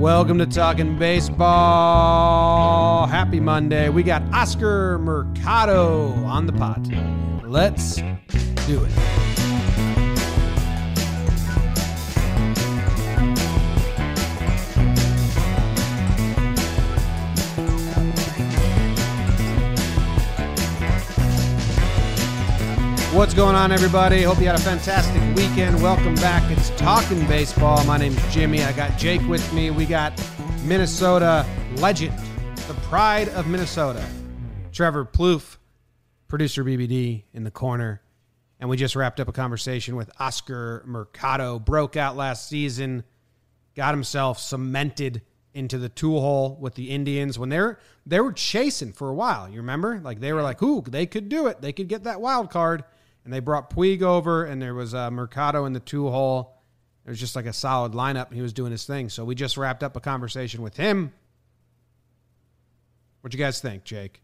Welcome to Talking Baseball. Happy Monday. We got Oscar Mercado on the pot. Let's do it. What's going on, everybody? Hope you had a fantastic weekend. Welcome back. It's Talking Baseball. My name's Jimmy. I got Jake with me. We got Minnesota legend, the pride of Minnesota, Trevor Plouffe, producer BBD in the corner. And we just wrapped up a conversation with Oscar Mercado. Broke out last season, got himself cemented into the two hole with the Indians when they're they were chasing for a while. You remember? Like they were like, "Ooh, they could do it. They could get that wild card." And they brought Puig over, and there was uh, Mercado in the two hole. It was just like a solid lineup. He was doing his thing. So we just wrapped up a conversation with him. What'd you guys think, Jake?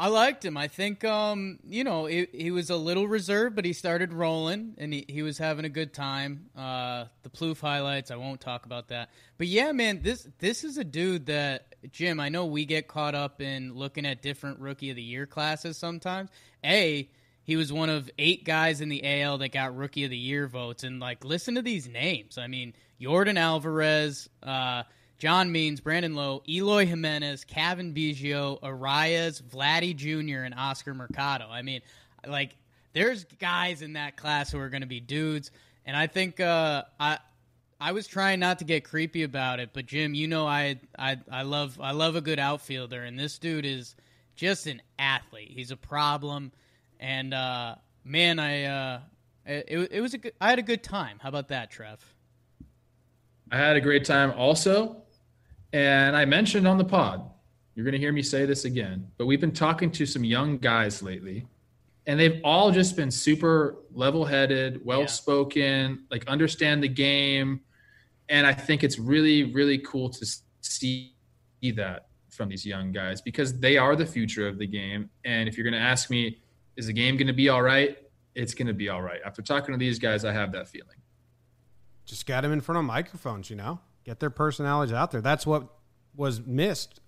I liked him. I think, um, you know, he, he was a little reserved, but he started rolling and he, he was having a good time. Uh, the Plouffe highlights, I won't talk about that. But yeah, man, this this is a dude that Jim. I know we get caught up in looking at different rookie of the year classes sometimes. A, he was one of eight guys in the AL that got rookie of the year votes, and like, listen to these names. I mean, Yordan Alvarez. Uh, John Means, Brandon Lowe, Eloy Jimenez, Cavan Biggio, Arraez, Vladdy Jr., and Oscar Mercado. I mean, like, there's guys in that class who are going to be dudes. And I think uh, I I was trying not to get creepy about it, but Jim, you know I I I love I love a good outfielder, and this dude is just an athlete. He's a problem, and uh, man, I uh, it, it was a good, I had a good time. How about that, Trev? I had a great time also. And I mentioned on the pod, you're going to hear me say this again, but we've been talking to some young guys lately, and they've all just been super level headed, well spoken, yeah. like understand the game. And I think it's really, really cool to see that from these young guys because they are the future of the game. And if you're going to ask me, is the game going to be all right? It's going to be all right. After talking to these guys, I have that feeling. Just got them in front of microphones, you know? get their personalities out there. That's what was missed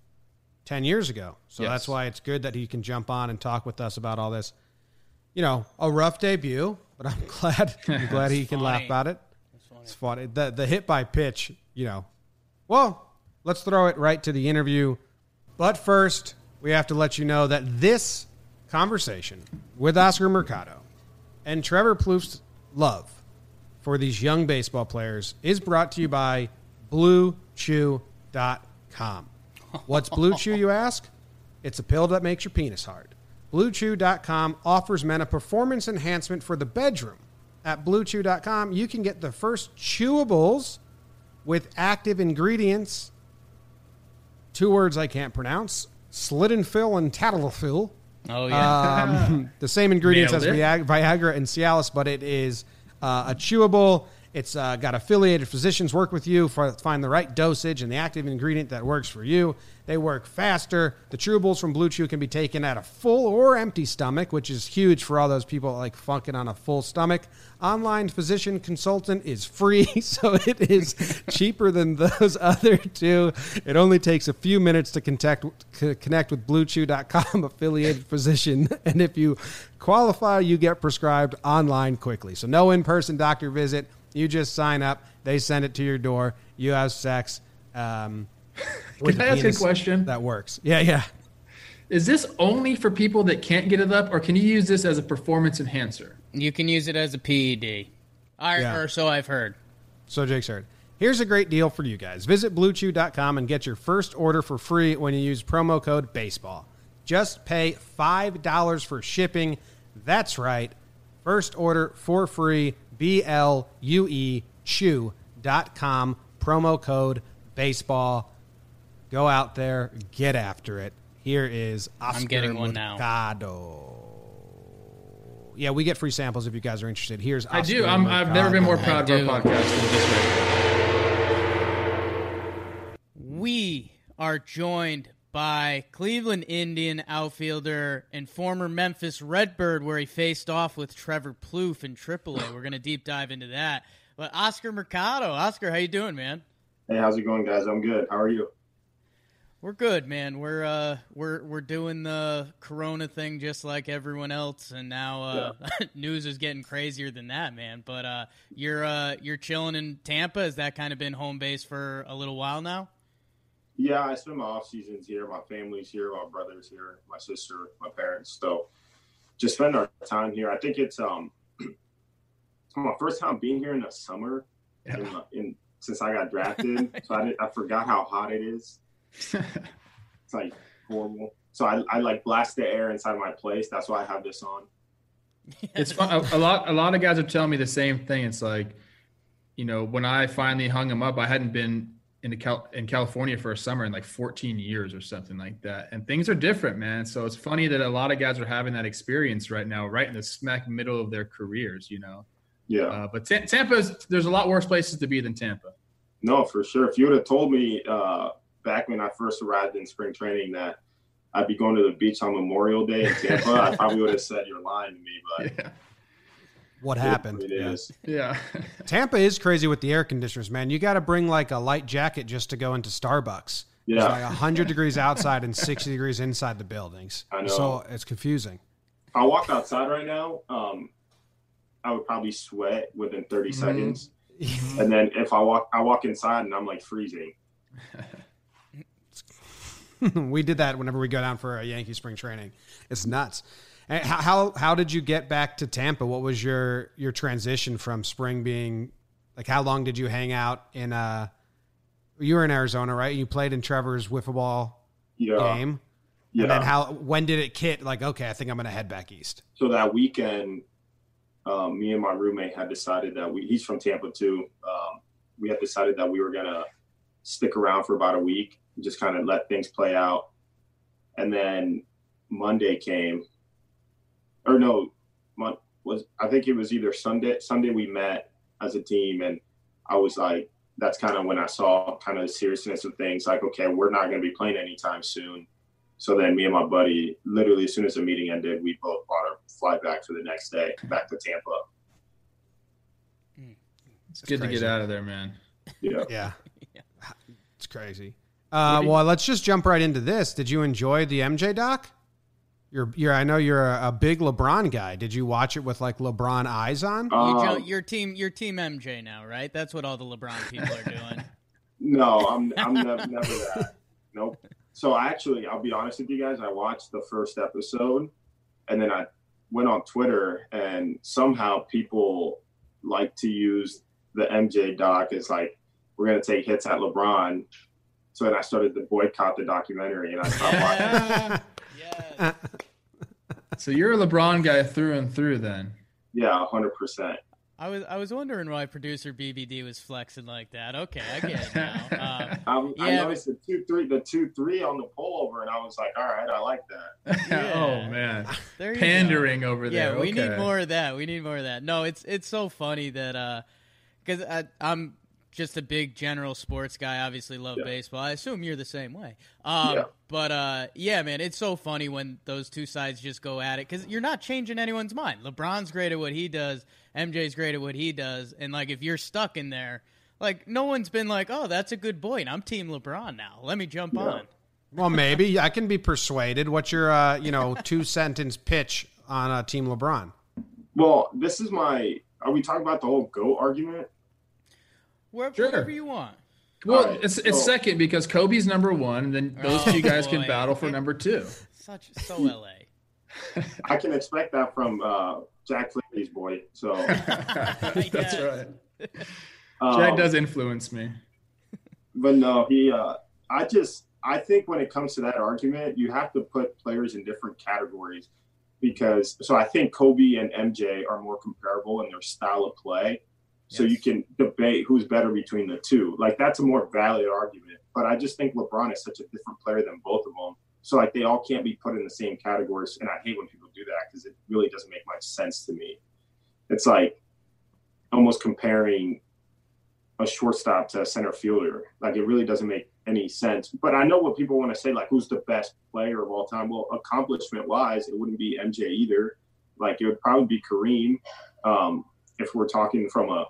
10 years ago. So yes. that's why it's good that he can jump on and talk with us about all this. You know, a rough debut, but I'm glad I'm glad he can laugh about it. Funny. It's funny. The the hit by pitch, you know. Well, let's throw it right to the interview. But first, we have to let you know that this conversation with Oscar Mercado and Trevor Plouffe's love for these young baseball players is brought to you by BlueChew.com. What's Blue Chew, you ask? It's a pill that makes your penis hard. BlueChew.com offers men a performance enhancement for the bedroom. At BlueChew.com, you can get the first chewables with active ingredients. Two words I can't pronounce Sildenafil and fill and Tadalafil. Oh, yeah. Um, the same ingredients as Viagra and Cialis, but it is uh, a chewable. It's uh, got affiliated physicians work with you for find the right dosage and the active ingredient that works for you. They work faster. The Chewables from Blue Chew can be taken at a full or empty stomach, which is huge for all those people like funking on a full stomach. Online physician consultant is free, so it is cheaper than those other two. It only takes a few minutes to connect, connect with BlueChew.com affiliated physician, and if you qualify, you get prescribed online quickly. So no in-person doctor visit you just sign up. They send it to your door. You have sex. Um, Can I ask a question? That works. Yeah, yeah. Is this only for people that can't get it up, or can you use this as a performance enhancer? You can use it as a PED. I, yeah. Or so I've heard. So Jake's heard. Here's a great deal for you guys. Visit BlueChew.com and get your first order for free when you use promo code BASEBALL. Just pay $5 for shipping. That's right. First order for free B L U E chew.com, promo code baseball. Go out there, get after it. Here is Oscar I'm getting one Mercado. now. Yeah, we get free samples if you guys are interested. Here's Oscar I do. i have never been more proud of our podcast than this right We are joined by Cleveland Indian outfielder and former Memphis Redbird, where he faced off with Trevor Plouffe in AAA. We're going to deep dive into that. But Oscar Mercado, Oscar, how you doing, man? Hey, how's it going, guys? I'm good. How are you? We're good, man. We're uh we're we're doing the corona thing just like everyone else and now uh yeah. news is getting crazier than that, man. But uh you're uh you're chilling in Tampa. Has that kind of been home base for a little while now? Yeah, I spend my off seasons here. My family's here, my brother's here, my sister, my parents. So just spend our time here. I think it's um my first time being here in the summer yeah. in, in, since I got drafted. so I, I forgot how hot it is. it's like horrible. So I, I like blast the air inside my place. That's why I have this on. it's fun. A, a, lot a lot of guys are telling me the same thing. It's like, you know, when I finally hung them up, I hadn't been in Cal- in California for a summer in like 14 years or something like that. And things are different, man. So it's funny that a lot of guys are having that experience right now, right in the smack middle of their careers, you know. Yeah. Uh, but T- Tampa's there's a lot worse places to be than Tampa. No, for sure. If you would have told me uh, back when I first arrived in spring training that I'd be going to the beach on Memorial Day in Tampa, I probably would have said you're lying to me. But yeah. what happened? It is. Yeah. Tampa is crazy with the air conditioners, man. You got to bring like a light jacket just to go into Starbucks. Yeah. It's like 100 degrees outside and 60 degrees inside the buildings. I know. So it's confusing. I walk outside right now, um, I would probably sweat within 30 mm-hmm. seconds. and then if I walk, I walk inside and I'm like freezing. we did that whenever we go down for a Yankee spring training. It's nuts. How, how how did you get back to Tampa? What was your your transition from spring being like? How long did you hang out in? Uh, you were in Arizona, right? You played in Trevor's wiffle ball yeah. game. Yeah. And then how? When did it kit? Like, okay, I think I'm going to head back east. So that weekend, um, me and my roommate had decided that we. He's from Tampa too. Um, we had decided that we were going to stick around for about a week just kind of let things play out. And then Monday came, or no, Mon- was I think it was either Sunday. Sunday we met as a team, and I was like, that's kind of when I saw kind of the seriousness of things. Like, okay, we're not going to be playing anytime soon. So then me and my buddy, literally as soon as the meeting ended, we both bought our flight back for the next day back to Tampa. Hmm. It's good crazy. to get out of there, man. Yeah. yeah. It's crazy. Uh, well, let's just jump right into this. Did you enjoy the MJ doc? You're, you're. I know you're a, a big LeBron guy. Did you watch it with like LeBron eyes on? Um, you, your team, your team MJ now, right? That's what all the LeBron people are doing. no, I'm. I'm never, never that. Nope. So actually, I'll be honest with you guys. I watched the first episode, and then I went on Twitter, and somehow people like to use the MJ doc as like we're gonna take hits at LeBron so then I started to boycott the documentary and I stopped watching. yes. so you're a LeBron guy through and through then. Yeah, hundred percent. I was I was wondering why producer BBD was flexing like that. Okay, I get it now. Um, yeah. I noticed the two three the two three on the pullover, and I was like, all right, I like that. Yeah. oh man, pandering go. over there. Yeah, we okay. need more of that. We need more of that. No, it's it's so funny that because uh, I'm just a big general sports guy. Obviously, love yeah. baseball. I assume you're the same way. Um, yeah. But uh, yeah, man, it's so funny when those two sides just go at it because you're not changing anyone's mind. LeBron's great at what he does. MJ's great at what he does. And like, if you're stuck in there, like, no one's been like, "Oh, that's a good point. I'm Team LeBron now. Let me jump yeah. on." Well, maybe I can be persuaded. What's your, uh, you know, two sentence pitch on uh, Team LeBron? Well, this is my. Are we talking about the whole go argument? Wherever, sure. wherever you want. Well, right. it's it's so, second because Kobe's number one, and then those oh, two guys boy. can battle for number two. Such so LA. I can expect that from uh, Jack Flaherty's boy. So that's right. Um, Jack does influence me. But no, he. Uh, I just I think when it comes to that argument, you have to put players in different categories because so I think Kobe and MJ are more comparable in their style of play so yes. you can debate who's better between the two. Like that's a more valid argument. But I just think LeBron is such a different player than both of them. So like they all can't be put in the same categories. And I hate when people do that because it really doesn't make much sense to me. It's like almost comparing a shortstop to a center fielder. Like it really doesn't make any sense. But I know what people want to say, like who's the best player of all time. Well, accomplishment wise, it wouldn't be MJ either. Like it would probably be Kareem. Um, if we're talking from a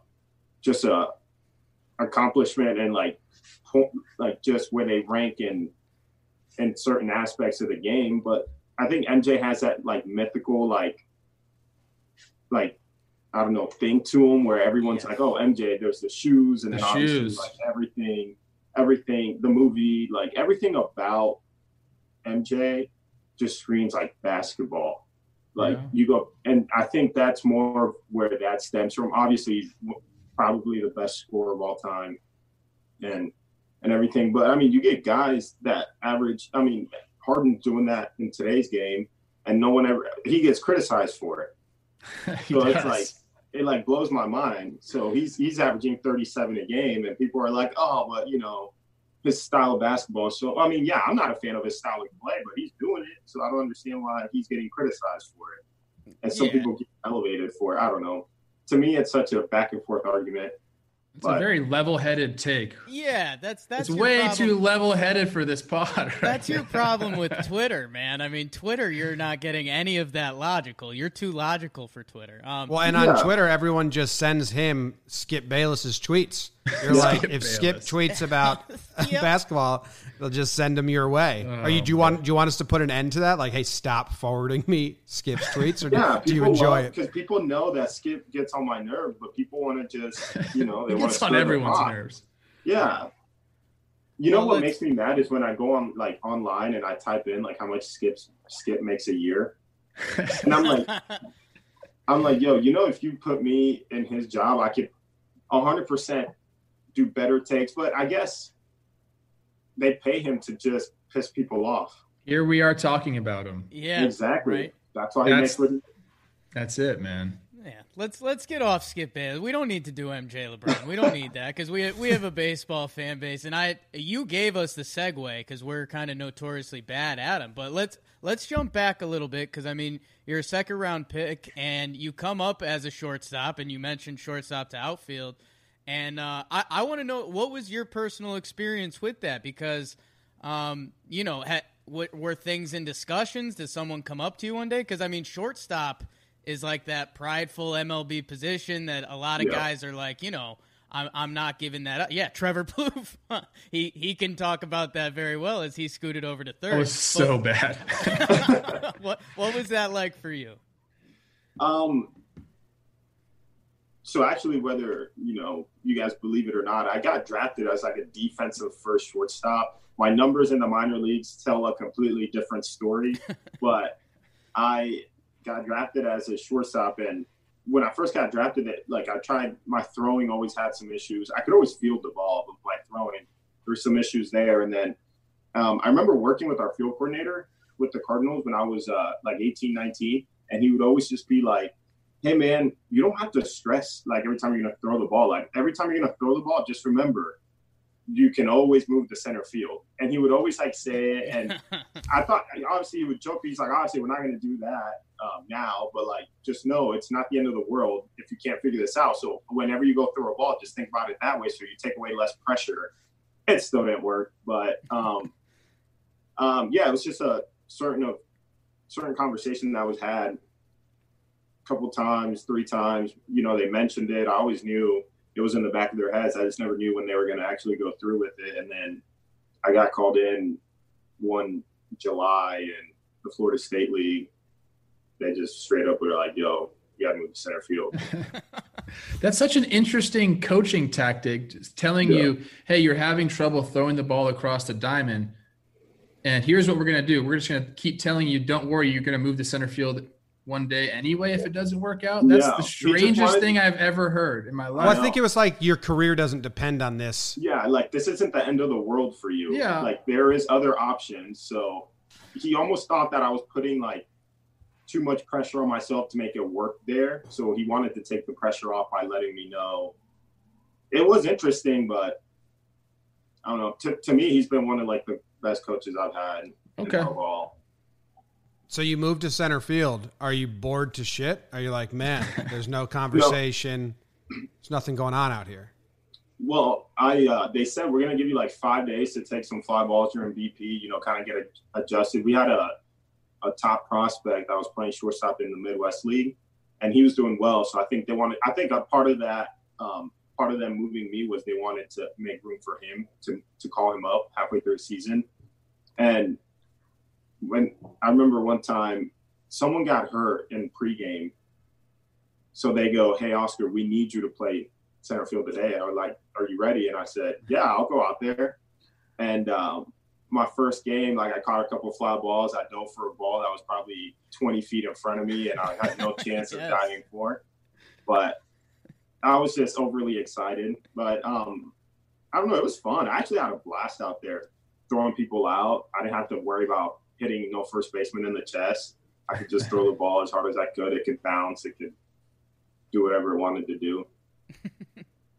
just a accomplishment and like like just where they rank in in certain aspects of the game. But I think MJ has that like mythical like like I don't know thing to him where everyone's yeah. like, oh MJ, there's the shoes and the then shoes. like everything, everything, the movie, like everything about MJ just screams like basketball. Like yeah. you go, and I think that's more where that stems from. Obviously, probably the best scorer of all time, and and everything. But I mean, you get guys that average. I mean, Harden's doing that in today's game, and no one ever he gets criticized for it. so does. it's like it like blows my mind. So he's he's averaging 37 a game, and people are like, oh, but you know, his style of basketball. So I mean, yeah, I'm not a fan of his style of play, but he's doing it. So I don't understand why he's getting criticized for it, and some yeah. people get elevated for it. I don't know. To me, it's such a back and forth argument. It's but, a very level-headed take. Yeah, that's that's it's way problem. too level-headed for this pod. Right that's your problem with Twitter, man. I mean, Twitter, you're not getting any of that logical. You're too logical for Twitter. Um, well, and on yeah. Twitter, everyone just sends him Skip Bayless's tweets. You're like, if Bayless. Skip tweets about yep. basketball, they'll just send them your way. Oh, Are you? Do you want? Do you want us to put an end to that? Like, hey, stop forwarding me Skip's tweets, or yeah, do, do you enjoy it? Because people know that Skip gets on my nerve, but people want to just, you know, they want to on everyone's nerves. Yeah. You know well, what makes me mad is when I go on like online and I type in like how much Skip's Skip makes a year, and I'm like, I'm like, yo, you know, if you put me in his job, I could 100 percent do better takes. But I guess they pay him to just piss people off. Here we are talking about him. Yeah, exactly. Right? That's why that's, he makes. That's it, man. Yeah, let's let's get off Skip Bayless. We don't need to do MJ LeBron. We don't need that because we we have a baseball fan base, and I you gave us the segue because we're kind of notoriously bad at them. But let's let's jump back a little bit because I mean you're a second round pick and you come up as a shortstop, and you mentioned shortstop to outfield. And uh, I, I want to know what was your personal experience with that because, um, you know, ha, w- were things in discussions? Did someone come up to you one day? Because I mean, shortstop is like that prideful MLB position that a lot of yeah. guys are like, you know, I'm I'm not giving that up. Yeah, Trevor Plouffe, he he can talk about that very well as he scooted over to third. It was so but, bad. what what was that like for you? Um, so actually, whether you know you guys believe it or not, I got drafted as like a defensive first shortstop. My numbers in the minor leagues tell a completely different story, but I got drafted as a shortstop, and when I first got drafted, it like I tried my throwing always had some issues. I could always field the ball, but my throwing there were some issues there. And then um, I remember working with our field coordinator with the Cardinals when I was uh, like 18, 19, and he would always just be like, hey man, you don't have to stress like every time you're gonna throw the ball. Like every time you're gonna throw the ball, just remember you can always move to center field. And he would always like say it. And I thought obviously he would joke. He's like, obviously we're not gonna do that um, now, but like just know it's not the end of the world if you can't figure this out. So whenever you go through a ball, just think about it that way. So you take away less pressure. It still didn't work, but um, um, yeah, it was just a certain of certain conversation that was had a couple times, three times. You know, they mentioned it. I always knew it was in the back of their heads. I just never knew when they were going to actually go through with it. And then I got called in one July in the Florida State League. They just straight up were like, "Yo, you got to move to center field." That's such an interesting coaching tactic, just telling yeah. you, "Hey, you're having trouble throwing the ball across the diamond." And here's what we're going to do. We're just going to keep telling you, don't worry, you're going to move to center field one day anyway if it doesn't work out. That's yeah. the strangest thing I've ever heard in my life. Well, I think it was like your career doesn't depend on this. Yeah, like this isn't the end of the world for you. Yeah. Like there is other options. So he almost thought that I was putting like too much pressure on myself to make it work there. So he wanted to take the pressure off by letting me know. It was interesting, but I don't know. To, to me, he's been one of like the best coaches I've had okay. in so you moved to center field. Are you bored to shit? Are you like, man, there's no conversation. no. There's nothing going on out here. Well, I uh, they said we're gonna give you like five days to take some fly balls during BP. You know, kind of get adjusted. We had a a top prospect that was playing shortstop in the Midwest League, and he was doing well. So I think they wanted. I think a part of that um, part of them moving me was they wanted to make room for him to to call him up halfway through the season. And when I remember one time someone got hurt in pregame. So they go, Hey Oscar, we need you to play center field today. And I was like, Are you ready? And I said, Yeah, I'll go out there. And um, my first game, like I caught a couple fly balls. I dove for a ball that was probably 20 feet in front of me, and I had no chance yes. of diving for it. But I was just overly excited. But um, I don't know, it was fun. I actually had a blast out there throwing people out. I didn't have to worry about hitting no first baseman in the chest. I could just throw the ball as hard as I could. It could bounce. It could do whatever it wanted to do.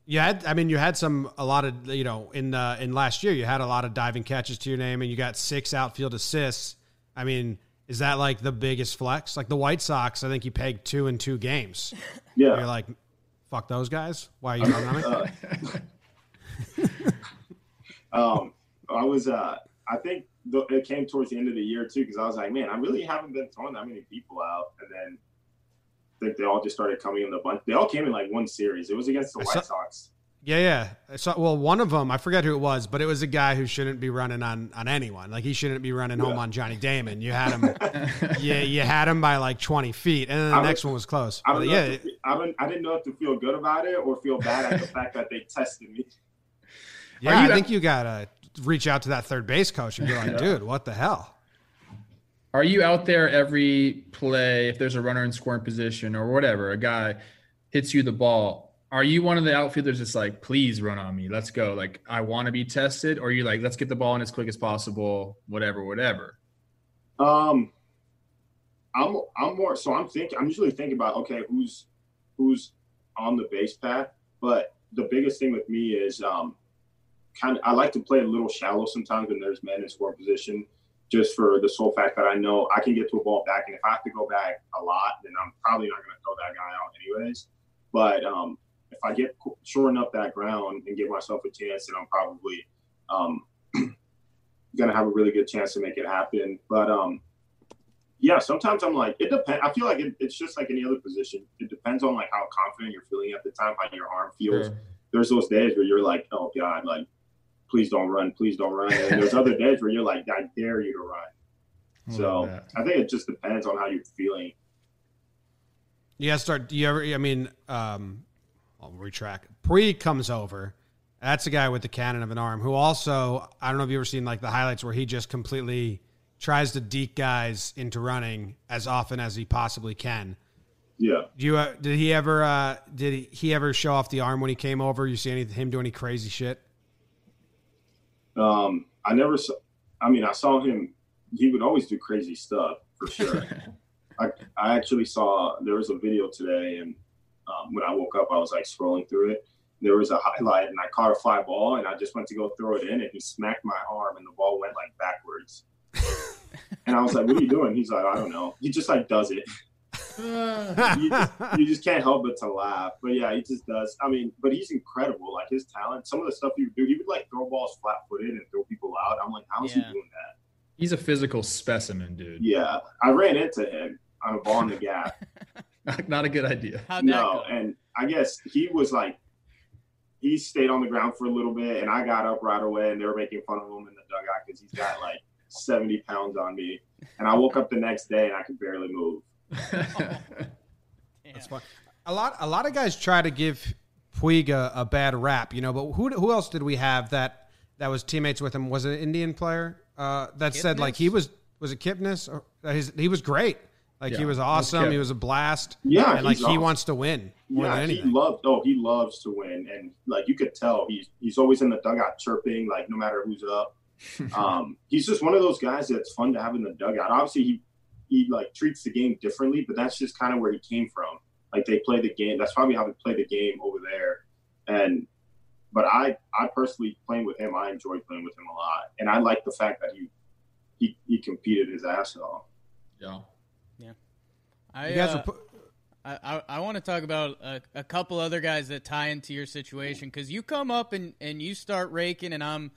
You had, I mean, you had some, a lot of, you know, in uh, in last year, you had a lot of diving catches to your name, and you got six outfield assists. I mean, is that like the biggest flex? Like the White Sox, I think you pegged two in two games. Yeah, you're like, fuck those guys. Why are you running on it? um, I was, uh, I think it came towards the end of the year too, because I was like, man, I really haven't been throwing that many people out, and then think they all just started coming in the bunch. They all came in like one series. It was against the I White saw, Sox. Yeah, yeah. I saw, well, one of them, I forget who it was, but it was a guy who shouldn't be running on on anyone. Like he shouldn't be running yeah. home on Johnny Damon. You had him, yeah, you had him by like twenty feet, and then the I next one was close. I, yeah, to, I, didn't, I didn't know if to feel good about it or feel bad at the fact that they tested me. Yeah, I think you gotta reach out to that third base coach and be like, dude, what the hell? Are you out there every play if there's a runner in scoring position or whatever, a guy hits you the ball? Are you one of the outfielders that's like, please run on me, let's go? Like, I want to be tested, or are you like, let's get the ball in as quick as possible, whatever, whatever? Um, I'm I'm more so I'm thinking I'm usually thinking about okay, who's who's on the base path, but the biggest thing with me is um, kind of I like to play a little shallow sometimes when there's men in scoring position just for the sole fact that I know I can get to a ball back, and if I have to go back a lot, then I'm probably not going to throw that guy out anyways. But um, if I get shoring up that ground and give myself a chance, then I'm probably um, going to have a really good chance to make it happen. But um, yeah, sometimes I'm like, it depends. I feel like it, it's just like any other position. It depends on like how confident you're feeling at the time, how your arm feels. There's those days where you're like, oh god, like please don't run, please don't run. And there's other days where you're like, I dare you to run. So I think it just depends on how you're feeling. Yeah, start. Do you ever? I mean, um, I'll retract. Pre comes over. That's a guy with the cannon of an arm who also I don't know if you ever seen like the highlights where he just completely tries to deke guys into running as often as he possibly can. Yeah. Do you uh, did he ever uh, did he, he ever show off the arm when he came over? You see any him do any crazy shit? Um, I never saw. I mean, I saw him. He would always do crazy stuff for sure. I, I actually saw there was a video today, and um, when I woke up, I was like scrolling through it. There was a highlight, and I caught a fly ball, and I just went to go throw it in, and he smacked my arm, and the ball went like backwards. and I was like, "What are you doing?" He's like, "I don't know." He just like does it you, just, you, just, can't help but to laugh. But yeah, he just does. I mean, but he's incredible. Like his talent, some of the stuff he would do, he would like throw balls flat footed and throw people out. I'm like, how's yeah. he doing that? He's a physical specimen, dude. Yeah, I ran into him on a ball in the gap. Not a good idea. How'd no, and I guess he was like, he stayed on the ground for a little bit, and I got up right away, and they were making fun of him in the dugout because he's got like 70 pounds on me. And I woke up the next day and I could barely move. That's fine. A lot, a lot of guys try to give Puig a, a, bad rap, you know. But who, who else did we have that that was teammates with him? Was it an Indian player uh, that Kipnis? said like he was was it Kipnis or his, he was great. Like yeah, he was awesome. Was he was a blast. Yeah, and like he wants to win. yeah, he loves. Oh, he loves to win, and like you could tell, he's he's always in the dugout chirping, like no matter who's up. um, he's just one of those guys that's fun to have in the dugout. Obviously, he he like treats the game differently, but that's just kind of where he came from. Like they play the game. That's probably how they play the game over there. And but I I personally playing with him, I enjoy playing with him a lot, and I like the fact that he he he competed his ass off. Yeah, yeah. I you guys uh, pu- I, I, I want to talk about a, a couple other guys that tie into your situation because you come up and, and you start raking, and I'm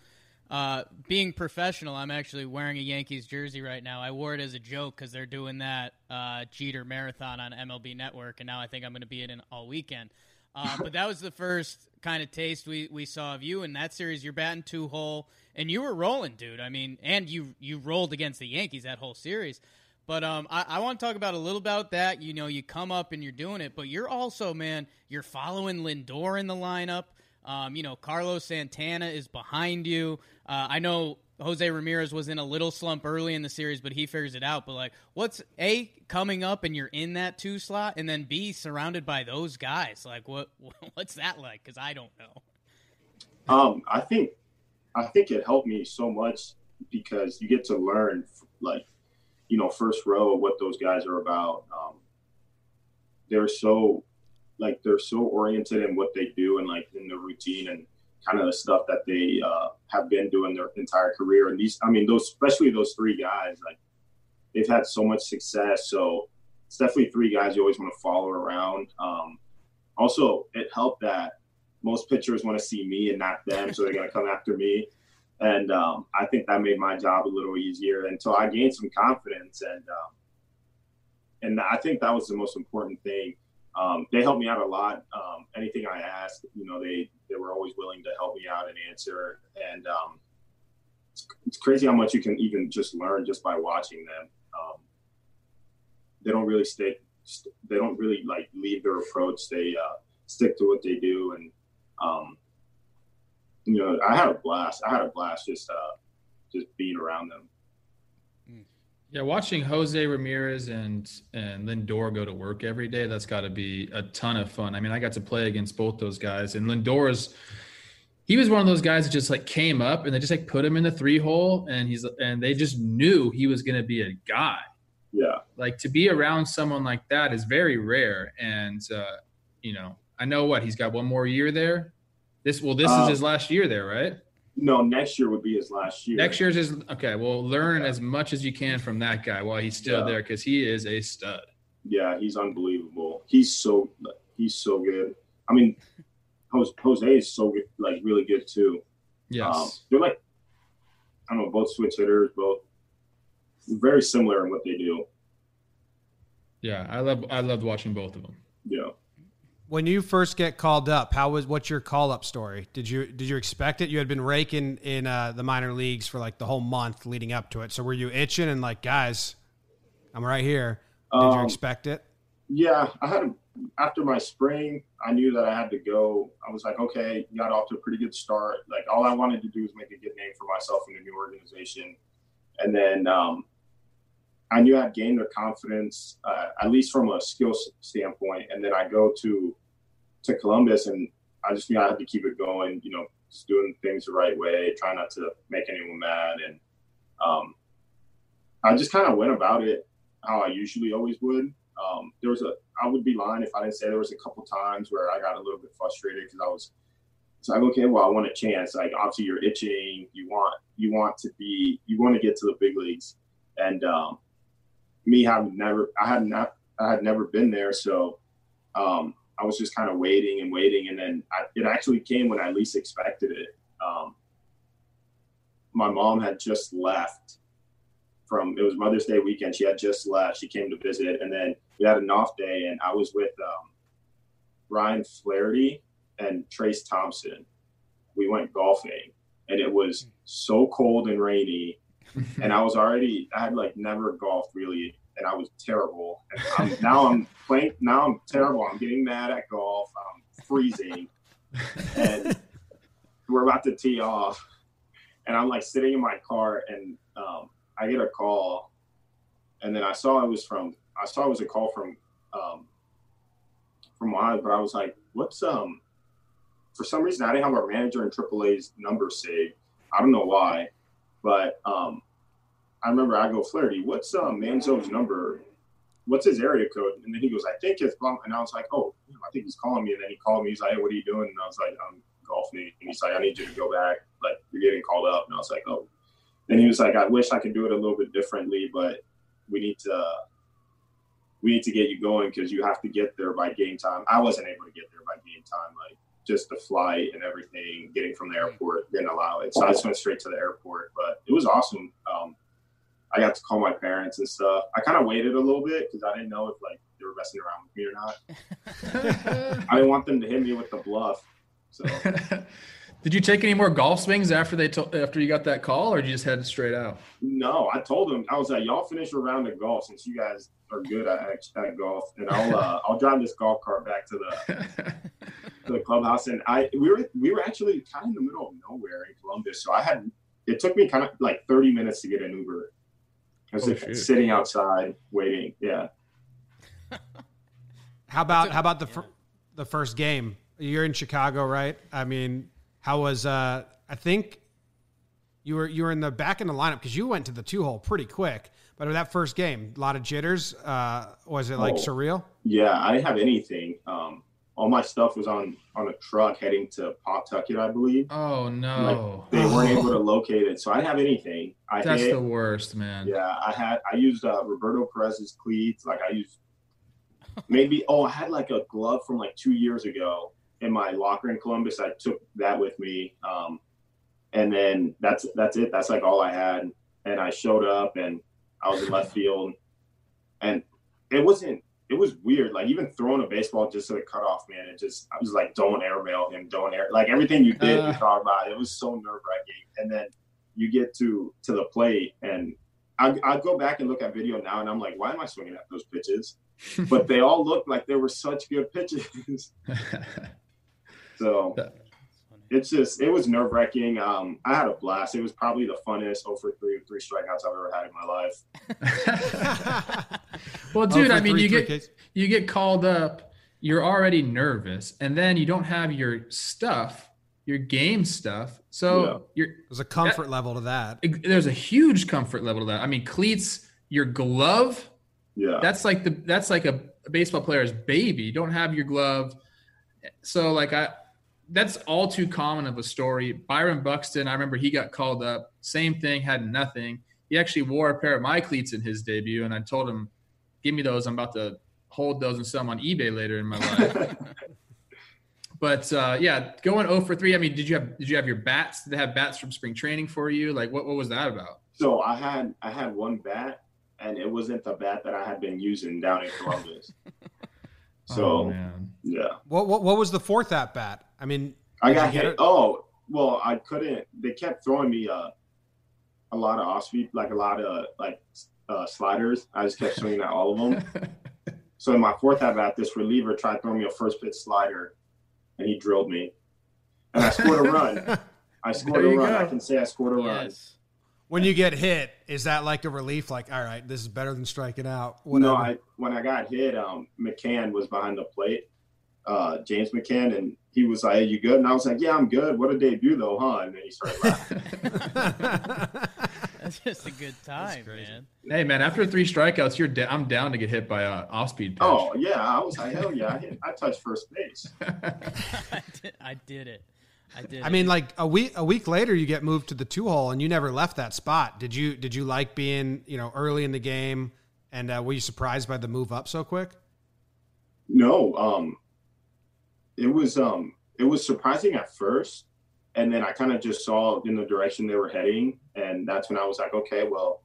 uh, being professional, I'm actually wearing a Yankees jersey right now. I wore it as a joke because they're doing that uh, Jeter marathon on MLB Network, and now I think I'm going to be in it all weekend. Uh, but that was the first kind of taste we, we saw of you in that series. You're batting two hole, and you were rolling, dude. I mean, and you you rolled against the Yankees that whole series. But um, I, I want to talk about a little about that. You know, you come up and you're doing it, but you're also, man, you're following Lindor in the lineup. Um, you know, Carlos Santana is behind you. Uh, I know Jose Ramirez was in a little slump early in the series, but he figures it out. But like, what's a coming up and you're in that two slot, and then B surrounded by those guys? Like, what what's that like? Because I don't know. Um, I think I think it helped me so much because you get to learn like you know first row what those guys are about. Um, they're so like they're so oriented in what they do and like in the routine and kind of the stuff that they uh, have been doing their entire career. And these, I mean, those, especially those three guys, like they've had so much success. So it's definitely three guys you always want to follow around. Um, also, it helped that most pitchers want to see me and not them, so they're going to come after me. And um, I think that made my job a little easier And so I gained some confidence. And um, and I think that was the most important thing um, they helped me out a lot. Um, anything I asked, you know, they they were always willing to help me out and answer. And um, it's, it's, crazy how much you can even just learn just by watching them. Um, they don't really stick. St- they don't really like leave their approach. They uh, stick to what they do, and um, you know, I had a blast. I had a blast just uh, just being around them. Yeah, watching Jose Ramirez and and Lindor go to work every day, that's got to be a ton of fun. I mean, I got to play against both those guys, and Lindor's he was one of those guys that just like came up and they just like put him in the three hole, and he's and they just knew he was going to be a guy. Yeah, like to be around someone like that is very rare, and uh, you know, I know what he's got one more year there. This well, this is uh, his last year there, right? No, next year would be his last year. Next year's is okay. Well, learn as much as you can from that guy while he's still yeah. there because he is a stud. Yeah, he's unbelievable. He's so he's so good. I mean, Jose is so good, like really good too. Yes, um, they're like I don't know, both switch hitters, both very similar in what they do. Yeah, I love I loved watching both of them. Yeah. When you first get called up, how was what's your call up story? Did you did you expect it? You had been raking in uh, the minor leagues for like the whole month leading up to it. So were you itching and like, guys, I'm right here. Did um, you expect it? Yeah, I had after my spring, I knew that I had to go. I was like, okay, got off to a pretty good start. Like all I wanted to do was make a good name for myself in a new organization, and then um, I knew I'd gained their confidence, uh, at least from a skill standpoint. And then I go to to Columbus, and I just knew I had to keep it going. You know, just doing things the right way, try not to make anyone mad, and um, I just kind of went about it how I usually always would. Um, there was a I would be lying if I didn't say there was a couple times where I got a little bit frustrated because I was it's like okay, well I want a chance. Like obviously you're itching, you want you want to be you want to get to the big leagues, and um, me having never, I had not, I had never been there, so um, I was just kind of waiting and waiting, and then I, it actually came when I least expected it. Um, my mom had just left from it was Mother's Day weekend. She had just left. She came to visit, and then we had an off day, and I was with um, Ryan Flaherty and Trayce Thompson. We went golfing, and it was so cold and rainy and I was already I had like never golfed really, and I was terrible. And I'm, now I'm playing. Now I'm terrible. I'm getting mad at golf. I'm freezing, and we're about to tee off, and I'm like sitting in my car, and um, I get a call, and then I saw it was from I saw it was a call from um, from Miles, but I was like, what's um for some reason I didn't have our manager in AAA's number saved. I don't know why. But um, I remember I go, Flaherty, what's uh, Manzo's number? What's his area code? And then he goes, I think it's blah. And I was like, oh, I think he's calling me. And then he called me. He's like, hey, what are you doing? And I was like, I'm golfing. And he's like, I need you to go back. Like, you're getting called up. And I was like, oh. And he was like, I wish I could do it a little bit differently, but we need to we need to get you going because you have to get there by game time. I wasn't able to get there by game time. Like just the flight and everything, getting from the airport didn't allow it. So I just went straight to the airport. But it was awesome. Um, I got to call my parents and stuff. I kind of waited a little bit because I didn't know if like they were messing around with me or not. I didn't want them to hit me with the bluff. So, did you take any more golf swings after they to- after you got that call, or did you just head straight out? no, I told them I was like, y'all finish a round of golf since you guys are good at, at golf, and I'll uh, I'll drive this golf cart back to the to the clubhouse. And I we were we were actually kind of in the middle of nowhere in Columbus, so I had it took me kind of like 30 minutes to get an Uber. I was Oh, just shoot. sitting outside waiting. Yeah. How about a- how about the yeah. fir- the first game? You're in Chicago, right? I mean, how was uh I think you were you were in the back in the lineup because you went to the two hole pretty quick. But that first game, a lot of jitters. Uh, was it like Oh. surreal? Yeah, I didn't have anything. Um, all my stuff was on on a truck heading to Pawtucket, I believe. oh no, They weren't able to locate it, so I didn't have anything. I that's hit, the worst, man. yeah, I had I used uh, Roberto Perez's cleats. Like I used maybe oh I had like a glove from like two years ago in my locker in Columbus. I took that with me, um, and then that's that's it. That's like all I had. And I showed up and I was in left field, and it wasn't. It was weird. Like even throwing a baseball just to the cutoff, man. It just I was like, don't airmail him, don't air. Like everything you did, Uh. you thought about. It was so nerve wracking. And then you get to to the plate and I, I go back and look at video now and I'm like, why am I swinging at those pitches? But they all looked like they were such good pitches. so it's just, it was nerve wracking. Um, I had a blast. It was probably the funnest over three, three strikeouts I've ever had in my life. well, dude, Oh, I mean, three, you three get Ks. you get called up, you're already nervous, and then you don't have your stuff, your game stuff. So you're There's a comfort level to that. there's a huge comfort level to that. I mean, cleats, your glove, Yeah. that's like the that's like a, a baseball player's baby. You don't have your glove. So like I that's all too common of a story. Byron Buxton, I remember he got called up. Same thing, had nothing. He actually wore a pair of my cleats in his debut, and I told him, "Give me those. I'm about to hold those and sell them on eBay later in my life." but uh, yeah, going 0 for three. I mean, did you have did you have your bats? Did they have bats from spring training for you? Like, what what was that about? so I had, I had one bat and it wasn't the bat that I had been using down in Columbus. So oh, man. yeah. What, what what was the fourth at bat? I mean, I got hit. it? Oh, well, I couldn't. They kept throwing me uh, a lot of off speed, like a lot of like uh, sliders. I just kept swinging at all of them. So in my fourth at bat, this reliever tried throwing me a first pitch slider, and he drilled me, and I scored a run. I scored There a run. go. I can say I scored a run. Yes. When you get hit, is that like a relief? Like, all right, this is better than striking out. Whatever. No, I when I got hit, um, McCann was behind the plate, uh, James McCann, and he was like, hey, "You good?" And I was like, "Yeah, I'm good. What a debut, though, huh?" And then he started laughing. That's just a good time, man. Hey man, after three strikeouts, you're da- I'm down to get hit by a off speed pitch. oh yeah, I was like, "Hell yeah!" I, hit, I touched first base. I, did, I did it. I did. I mean, like a week a week later, you get moved to the two hole, and you never left that spot. Did you? Did you like being you know early in the game? And uh, were you surprised by the move up so quick? No, um, it was um, it was surprising at first, and then I kind of just saw in the direction they were heading, and that's when I was like, okay, well,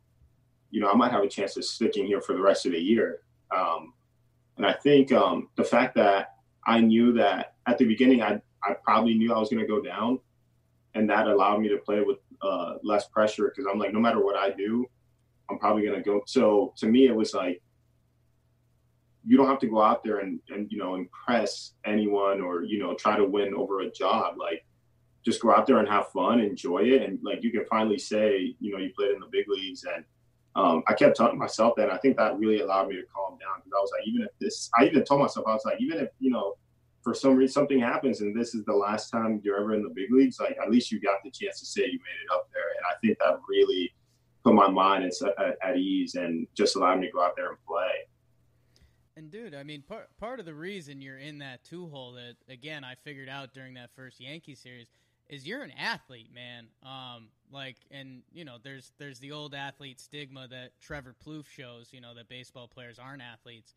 you know, I might have a chance of sticking here for the rest of the year. Um, and I think um, the fact that I knew that at the beginning, I I probably knew I was going to go down, and that allowed me to play with uh, less pressure because I'm like, no matter what I do, I'm probably going to go. So to me, it was like you don't have to go out there and, and you know impress anyone or you know try to win over a job like just go out there and have fun enjoy it and like you can finally say you know you played in the big leagues and um, i kept telling myself that and i think that really allowed me to calm down because i was like even if this i even told myself i was like even if you know for some reason something happens and this is the last time you're ever in the big leagues like at least you got the chance to say you made it up there and i think that really put my mind at, ease and just allowed me to go out there and play And dude, I mean, part part of the reason you're in that two hole that again I figured out during that first Yankee series is you're an athlete, man. Um, like, and you know, there's there's the old athlete stigma that Trevor Plouffe shows, you know, that baseball players aren't athletes.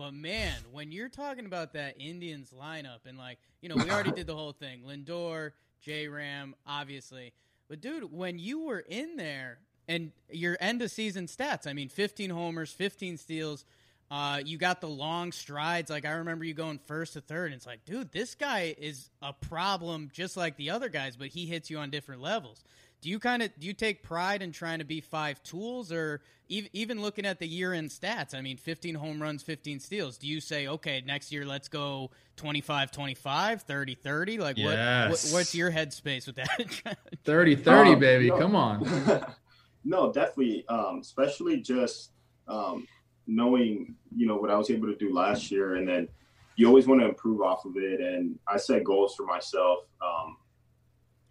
But man, when you're talking about that Indians lineup and like, you know, we already did the whole thing, Lindor, J Ram, obviously. But dude, when you were in there and your end of season stats, I mean, 15 homers, 15 steals, Uh, you got the long strides. Like I remember you going first to third, and it's like, dude, this guy is a problem just like the other guys, but he hits you on different levels. Do you kind of do you take pride in trying to be five tools, or even looking at the year end stats? I mean, 15 home runs, 15 steals. Do you say, okay, next year let's go 25 25, 30 30? Like, yes. what, what, what's your headspace with that? 30 30, um, baby. No. Come on. no, definitely. Um, especially just um, knowing, you know, what I was able to do last year. And then you always want to improve off of it. And I set goals for myself. Um,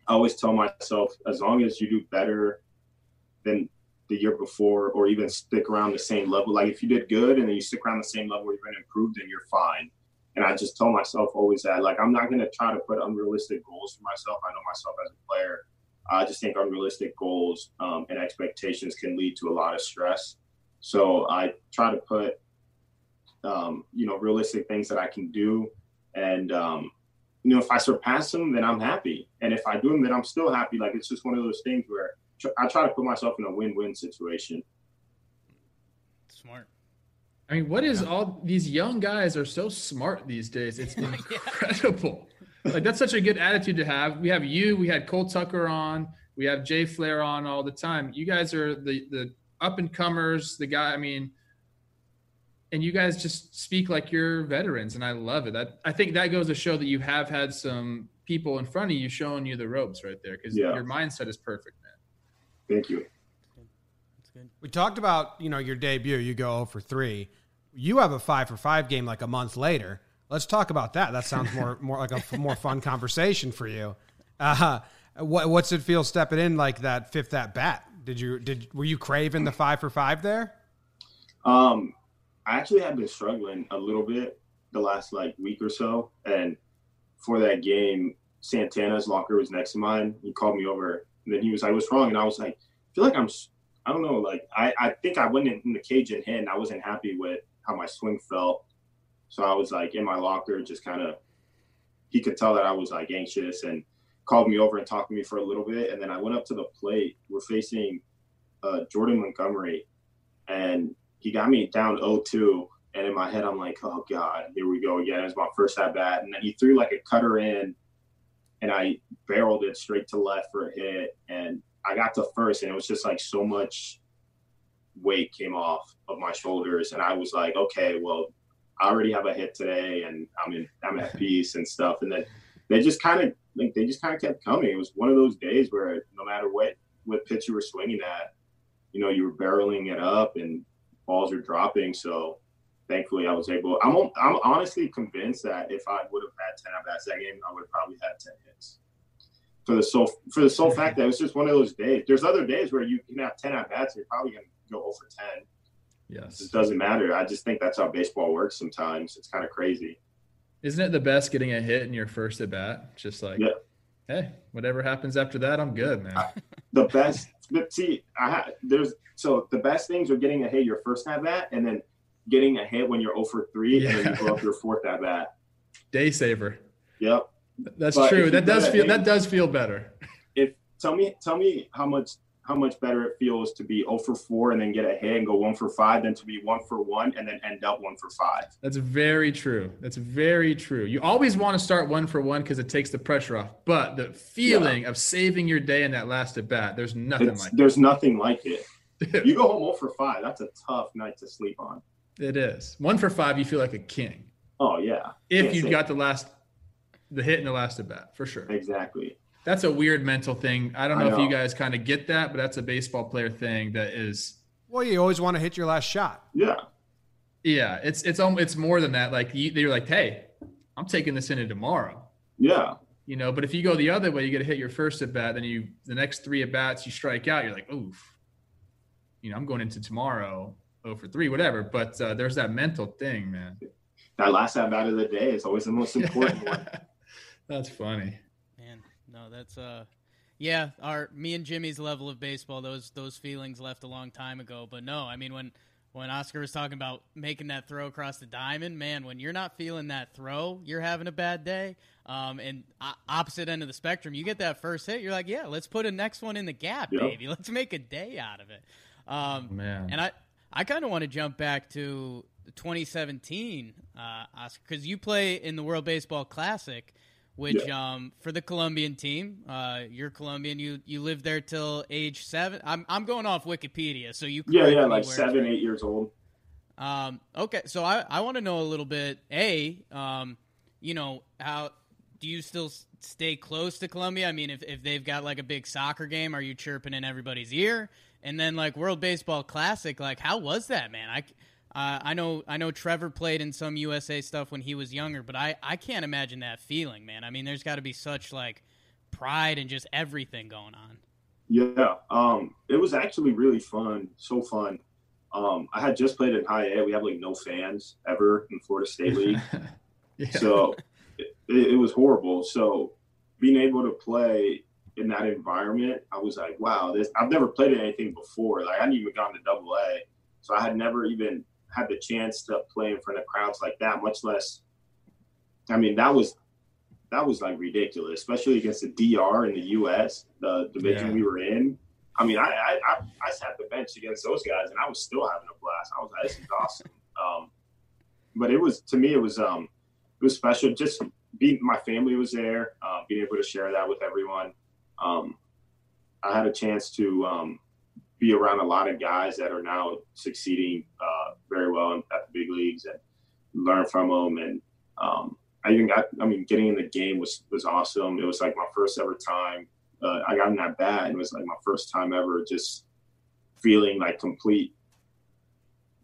I always tell myself, as long as you do better than the year before, or even stick around the same level, like if you did good and then you stick around the same level, you're going to improve, then you're fine. And I just tell myself always that, like, I'm not going to try to put unrealistic goals for myself. I know myself as a player. I just think unrealistic goals um, and expectations can lead to a lot of stress. So I try to put, um, you know, realistic things that I can do. And, um, you know, if I surpass them, then I'm happy. And if I do them, then I'm still happy. Like it's just one of those things where I try to put myself in a win-win situation. Smart. I mean, what is all these young guys are so smart these days? It's incredible. like that's such a good attitude to have. We have you, we had Cole Tucker on, we have Jay Flair on all the time. You guys are the the up and comers, the guy. I mean, and you guys just speak like you're veterans, and I love it. That I think that goes to show that you have had some people in front of you showing you the ropes right there because yeah. your mindset is perfect, man. Thank you. That's good. We talked about you know your debut. You go for three. You have a five for five game like a month later. Let's talk about that. That sounds more more like a more fun conversation for you. Uh, what, what's it feel stepping in like that fifth at bat? Did you did were you craving the five for five there? Um, I actually have been struggling a little bit the last like week or so, and for that game, Santana's locker was next to mine. He called me over, and then he was like, "What's wrong?" And I was like, "I feel like I'm, I don't know, like I I think I went in, in the cage in hand. I wasn't happy with how my swing felt, so I was like in my locker, just kind of. He could tell that I was like anxious and called me over and talked to me for a little bit, and then I went up to the plate. We're facing uh, Jordan Montgomery, and he got me down 0-2. And in my head, I'm like, oh God, here we go again. It's my first at bat, and then he threw like a cutter in, and I barreled it straight to left for a hit, and I got to first, and it was just like so much weight came off of my shoulders, and I was like, okay, well, I already have a hit today, and I'm in, I'm at peace and stuff, and then they just kind of like they just kind of kept coming. It was one of those days where no matter what what pitch you were swinging at, you know, you were barreling it up and balls are dropping. So thankfully, I was able. I'm I'm honestly convinced that if I would have had ten at bats that game, I would have probably had ten hits. For the sole for the sole fact that it was just one of those days. There's other days where you can have ten at bats, you're probably gonna go over ten. Yes, it doesn't matter. I just think that's how baseball works. Sometimes it's kind of crazy. Isn't it the best getting a hit in your first at bat? Just like, yeah. Hey, whatever happens after that, I'm good, man. the best, but see, I ha- there's so the best things are getting a hit your first at bat, and then getting a hit when you're 0 for three, yeah. and then you go up your fourth at bat. Day saver. Yep. That's but true. That does feel that does feel better. If tell me tell me how much how much better it feels to be 0 for 4 and then get a hit and go 1 for 5 than to be 1 for 1 and then end up 1 for 5. That's very true. That's very true. You always want to start 1 for 1 because it takes the pressure off. But the feeling yeah. of saving your day in that last at bat, there's nothing it's, like There's it. nothing like it. you go home 0 for 5. That's a tough night to sleep on. It is. 1 for 5, you feel like a king. Oh, yeah. If you got the last, the hit in the last at bat, for sure. Exactly that's a weird mental thing. I don't know, know. if you guys kind of get that, but that's a baseball player thing that is. Well, you always want to hit your last shot. Yeah. Yeah, it's it's it's more than that. Like you, you're like, hey, I'm taking this into tomorrow. Yeah. You know, but if you go the other way, you get to hit your first at bat, then you the next three at bats you strike out. You're like, oof. You know, I'm going into tomorrow, oh for three, whatever. But uh, there's that mental thing, man. That last at bat of the day is always the most important one. That's funny no, that's uh, yeah, our me and Jimmy's level of baseball, those those feelings left a long time ago. But no, I mean when when Oscar was talking about making that throw across the diamond, man, when you're not feeling that throw, you're having a bad day. Um, and uh, opposite end of the spectrum, you get that first hit, you're like, yeah, let's put a next one in the gap, yep. baby. Let's make a day out of it. Um, oh, man. And I I kind of want to jump back to 2017, uh, Oscar, because you play in the World Baseball Classic, which yeah. um, for the Colombian team, uh, you're Colombian. You you lived there till age seven. I'm I'm going off Wikipedia, so you yeah yeah like seven eight years old. Um, okay, so I I want to know a little bit. A um, you know how do you still stay close to Colombia? I mean, if if they've got like a big soccer game, are you chirping in everybody's ear? And then like World Baseball Classic, like how was that, man? I uh, I know I know Trevor played in some USA stuff when he was younger, but I, I can't imagine that feeling, man. I mean, there's got to be such like pride and just everything going on. Yeah, um, it was actually really fun, so fun. Um, I had just played in high A. We have like no fans ever in Florida State League, yeah. so it, it was horrible. So being able to play in that environment, I was like, wow, this I've never played in anything before. Like I hadn't even gone to double A. So I had never even had the chance to play in front of crowds like that, much less. I mean, that was that was like ridiculous, especially against the DR in the U.S. the division yeah. we were in. I mean, I, I, I I sat the bench against those guys, and I was still having a blast. I was like, this is awesome. Um, but it was to me, it was um, it was special. Just being my family was there, uh, being able to share that with everyone. Um, I had a chance to um, be around a lot of guys that are now succeeding uh, very well in, at the big leagues and learn from them. And um, I even got, I mean, getting in the game was was awesome. It was like my first ever time. Uh, I got in that bat, and it was like my first time ever just feeling like complete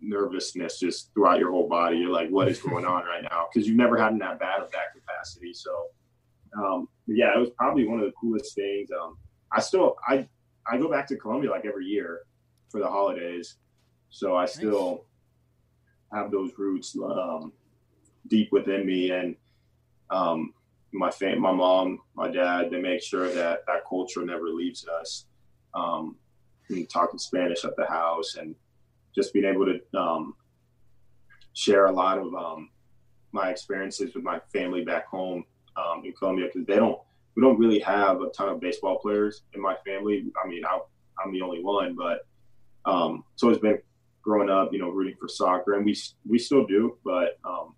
nervousness just throughout your whole body. You're like, what is going on right now? Because you've never had in that bat of that capacity. So, um, yeah, it was probably one of the coolest things. Um, I still, I I go back to Colombia like every year for the holidays, so I still nice. have those roots um, deep within me, and um, my fam- my mom, my dad, they make sure that that culture never leaves us. Um, talking Spanish at the house, and just being able to um, share a lot of um, my experiences with my family back home um, in Colombia because they don't we don't really have a ton of baseball players in my family. I mean, I, am the only one, but um, so it's been growing up, you know, rooting for soccer, and we we still do, but um,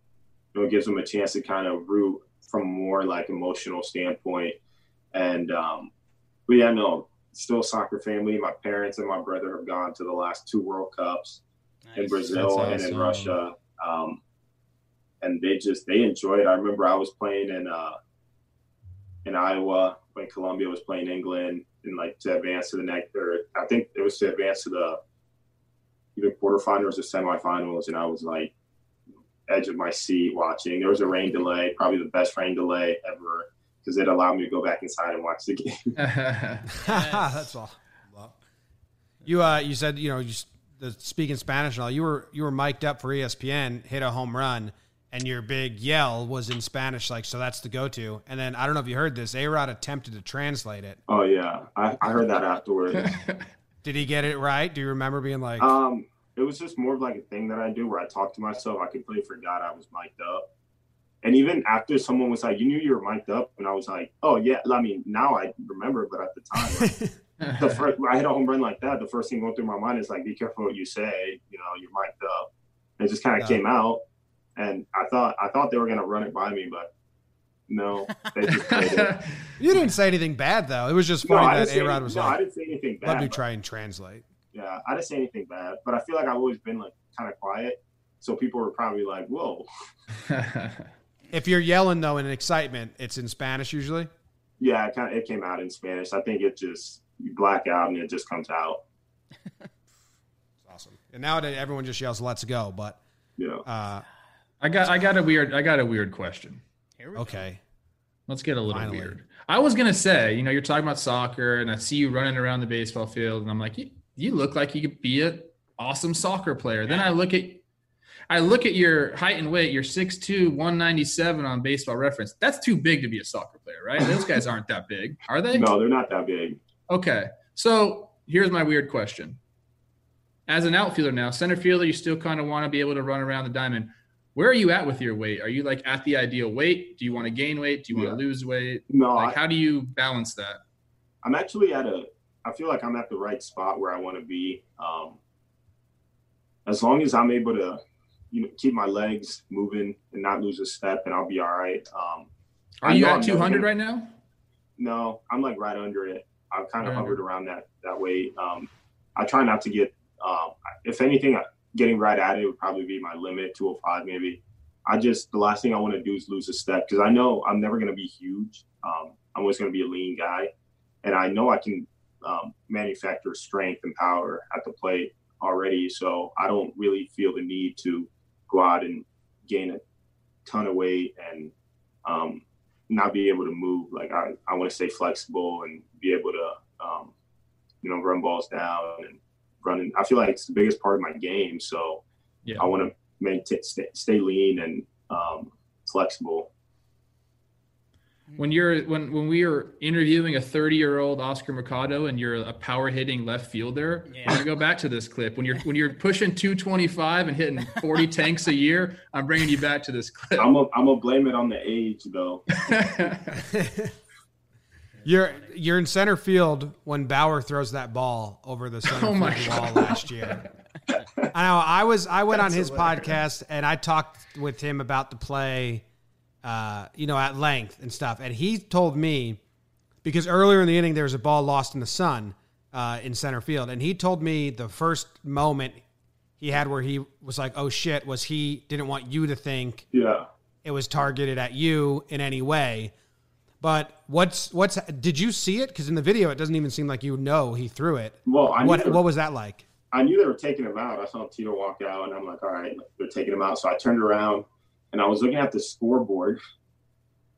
you know, it gives them a chance to kind of root from a more like emotional standpoint. And um, but yeah, no, still soccer family. My parents and my brother have gone to the last two World Cups nice. in Brazil awesome. and in Russia. Um, and they just they enjoy it. I remember I was playing in uh, in Iowa when Colombia was playing England and like to advance to the next, or I think it was to advance to the either quarterfinals or semifinals, and I was like edge of my seat watching. There was a rain delay, probably the best rain delay ever, because it allowed me to go back inside and watch the game. That's all. You uh, you said you know you the speaking Spanish and all. You were you were mic'd up for ESPN, hit a home run and your big yell was in Spanish, like so that's the go-to. And then I don't know if you heard this, A Rod attempted to translate it. Oh yeah, I, I heard that afterwards. Did he get it right? Do you remember being like? Um, it was just more of like a thing that I do where I talk to myself. I completely forgot I was mic'd up. And even after someone was like, "You knew you were mic'd up," and I was like, "Oh yeah." I mean, now I remember, but at the time, like, the first I hit a home run like that, the first thing going through my mind is like, "Be careful what you say." You know, you're mic'd up. And it just kind of yeah. came out and I thought I thought they were going to run it by me, but no, they just it. you didn't say anything bad though. It was just funny no, that A Rod was no, like, I didn't say anything bad. Let me try and translate. Yeah, I didn't say anything bad, but I feel like I've always been like kind of quiet, so people were probably like, "Whoa." if you're yelling though in excitement, it's in Spanish usually. Yeah, it kind of it came out in Spanish. I think it just you black out and it just comes out. it's awesome. And nowadays everyone just yells "Let's go," but yeah. Uh, I got I got a weird I got a weird question. here okay. Go. Let's get a little Finally. weird. I was gonna say, you know, you're talking about soccer, and I see you running around the baseball field, and I'm like, you, you look like you could be an awesome soccer player. Yeah. Then I look at I look at your height and weight. You're 6'2", 197 on Baseball Reference. That's too big to be a soccer player, right? Those guys aren't that big, are they? No, they're not that big. Okay, so here's my weird question. As an outfielder now, center fielder, you still kind of want to be able to run around the diamond where are you at with your weight? Are you like at the ideal weight? Do you want to gain weight? Do you want yeah. to lose weight? No. Like, I, how do you balance that? I'm actually at a, I feel like I'm at the right spot where I want to be. Um, as long as I'm able to, you know, keep my legs moving and not lose a step, and I'll be all right. Um, Are you at 200 right now? No, I'm like right under it. I've kind of right hovered around that that weight. Um, I try not to get. Um, if anything, getting right at it would probably be my limit, 205 maybe. I just the last thing I want to do is lose a step because I know I'm never going to be huge. Um, I'm always going to be a lean guy, and I know I can um, manufacture strength and power at the plate already. So I don't really feel the need to go out and gain a ton of weight and um, not be able to move. Like I, I want to stay flexible and be able to, um, you know, run balls down and running. I feel like it's the biggest part of my game. So yeah. I want to maintain, stay, stay lean and um, flexible when you're when when we are interviewing a 30 year old Oscar Mercado and you're a power hitting left fielder, yeah. I'm gonna go back to this clip. When you're when you're pushing 225 and hitting 40 tanks a year, I'm bringing you back to this clip. I'm gonna I'm gonna blame it on the age though. you're you're in center field when Bauer throws that ball over the center oh field wall last year. I know. I was I went That's on his hilarious. podcast and I talked with him about the play uh, you know, at length and stuff. And he told me because earlier in the inning there was a ball lost in the sun uh, in center field, and he told me the first moment he had where he was like, "Oh shit," was he didn't want you to think yeah it was targeted at you in any way. But what's what's did you see it? Because in the video, it doesn't even seem like you know he threw it. Well, I what what was that like? I knew they were taking him out. I saw Tito walk out, and I'm like, all right, they're taking him out. So I turned around and I was looking at the scoreboard.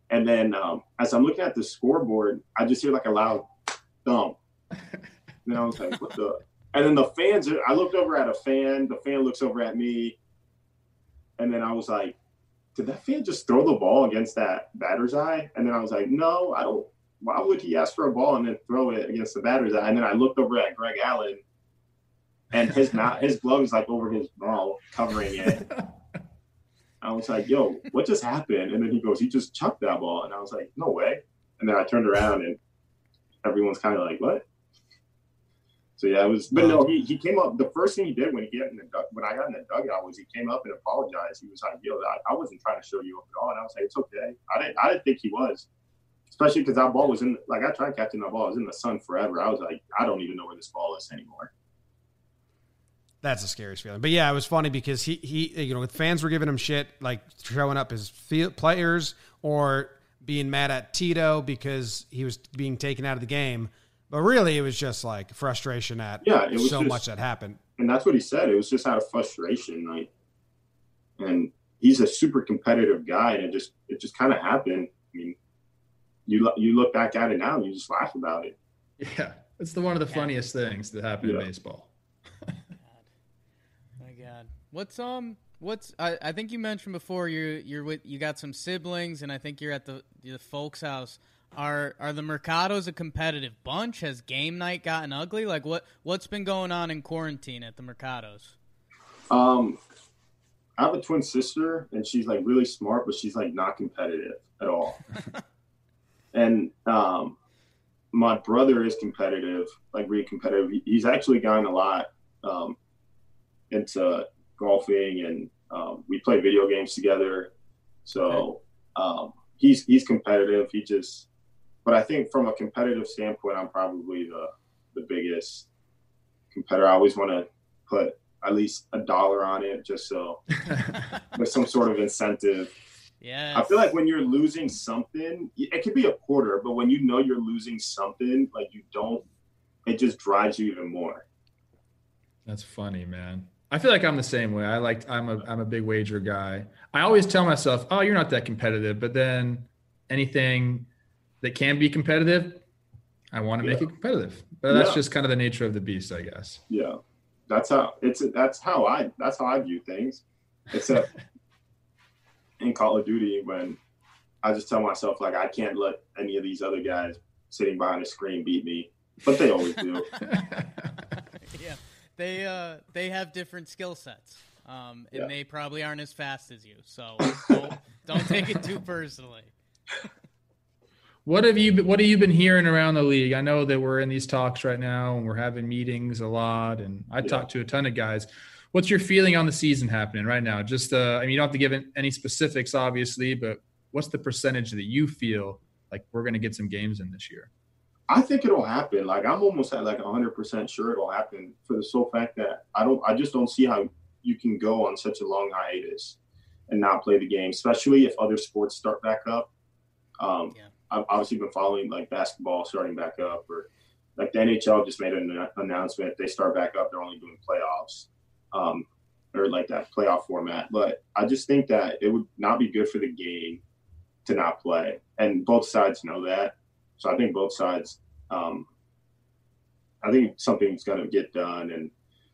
And then um, as I'm looking at the scoreboard, I just hear like a loud thump. And I was like, what the? And then the fans, I looked over at a fan. The fan looks over at me. And then I was like, did that fan just throw the ball against that batter's eye? And then I was like, no, I don't. Why would he ask for a ball and then throw it against the batter's eye? And then I looked over at Greg Allen, and his his glove is like over his mouth, covering it. I was like, yo, what just happened? And then he goes, he just chucked that ball. And I was like, no way. And then I turned around and everyone's kind of like, what? So yeah, it was, but no, he, he came up. The first thing he did when he got in the when I got in the dugout was he came up and apologized. He was like, "Yo, I, I wasn't trying to show you up at all." And I was like, "It's okay." I didn't I didn't think he was, especially because that ball was in like I tried catching that ball. It was in the sun forever. I was like, I don't even know where this ball is anymore. That's the scariest feeling. But yeah, it was funny because he he you know with fans were giving him shit like showing up as field players or being mad at Tito because he was being taken out of the game. But really, it was just like frustration at yeah, it was so just, much that happened. And that's what he said. It was just out of frustration, like, and he's a super competitive guy, and it just it just kind of happened. I mean, you you look back at it now, and you just laugh about it. Yeah, it's the one of the funniest things that happened yeah. in baseball. My God, What's um what's I, I think you mentioned before you're you're with you got some siblings and I think you're at the the folks house. Are are the Mercados a competitive bunch? Has game night gotten ugly? Like what what's been going on in quarantine at the Mercados? Um I have a twin sister and she's like really smart, but she's like not competitive at all. and um my brother is competitive, like really competitive. He's actually gotten a lot um, into golfing and um, we play video games together. So um, he's he's competitive. He just, but I think from a competitive standpoint, I'm probably the the biggest competitor. I always want to put at least a dollar on it, just so there's some sort of incentive. Yeah. I feel like when you're losing something, it could be a quarter, but when you know you're losing something, like you don't, it just drives you even more. That's funny, man. I feel like I'm the same way. I like I'm a I'm a big wager guy. I always tell myself, "Oh, you're not that competitive," but then anything that can be competitive, I want to yeah. make it competitive. But that's yeah. just kind of the nature of the beast, I guess. Yeah, that's how it's. That's how I. That's how I view things. Except in Call of Duty, when I just tell myself like I can't let any of these other guys sitting behind a screen beat me, but they always do. yeah they uh they have different skill sets. Um, and yeah. they probably aren't as fast as you. So don't, don't take it too personally. What have you what have you been hearing around the league? I know that we're in these talks right now and we're having meetings a lot and I yeah. talk to a ton of guys. what's your feeling on the season happening right now? Just, uh, I mean, you don't have to give any specifics, obviously, but what's the percentage that you feel like we're going to get some games in this year? I think it'll happen. Like I'm almost at like 100% sure it'll happen for the sole fact that I don't, I just don't see how you can go on such a long hiatus and not play the game, especially if other sports start back up. Um, yeah. I've obviously been following like basketball starting back up, or like the NHL just made an announcement. They start back up, they're only doing playoffs, um, or like that playoff format. But I just think that it would not be good for the game to not play, and both sides know that. So I think both sides. Um, I think something's going to get done, and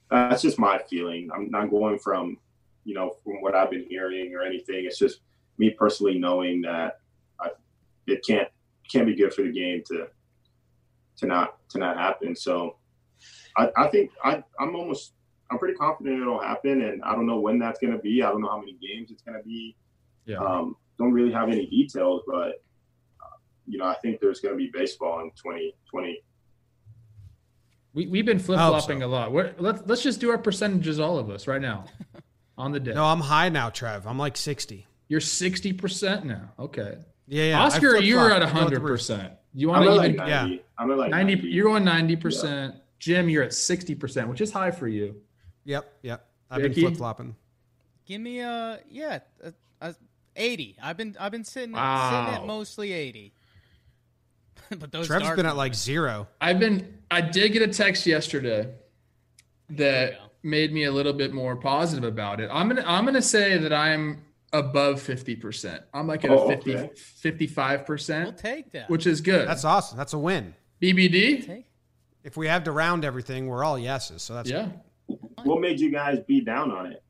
that's just my feeling. I'm not going from, you know, from what I've been hearing or anything. It's just me personally knowing that it can't can't be good for the game to to not to not happen. So I, I think I, I'm almost I'm pretty confident it'll happen, and I don't know when that's going to be. I don't know how many games it's going to be. Yeah. Um, don't really have any details, but uh, you know I think there's going to be baseball in 2020. We we've been flip flopping so. a lot. We're, let's let's just do our percentages, all of us, right now, on the day. No, I'm high now, Trev. I'm like 60. You're 60 percent now. Okay. Yeah, yeah. Oscar, you were at 100 percent. You want to even? Like 90. Yeah. I'm at like 90. 90. You're on 90 percent. Jim, you're at 60 percent, which is high for you. Yep, yep. I've been flip flopping. Give me a yeah, a, a 80. I've been I've been sitting wow. sitting at mostly 80. but those Trev's been at like zero. I've been. I did get a text yesterday that made me a little bit more positive about it. I'm gonna. I'm gonna say that I'm above 50%. I'm like at oh, a 50, okay. 55%. We'll take that. Which is good. That's awesome. That's a win. BBD? If we have to round everything, we're all yeses. So that's yeah. Good. What made you guys be down on it?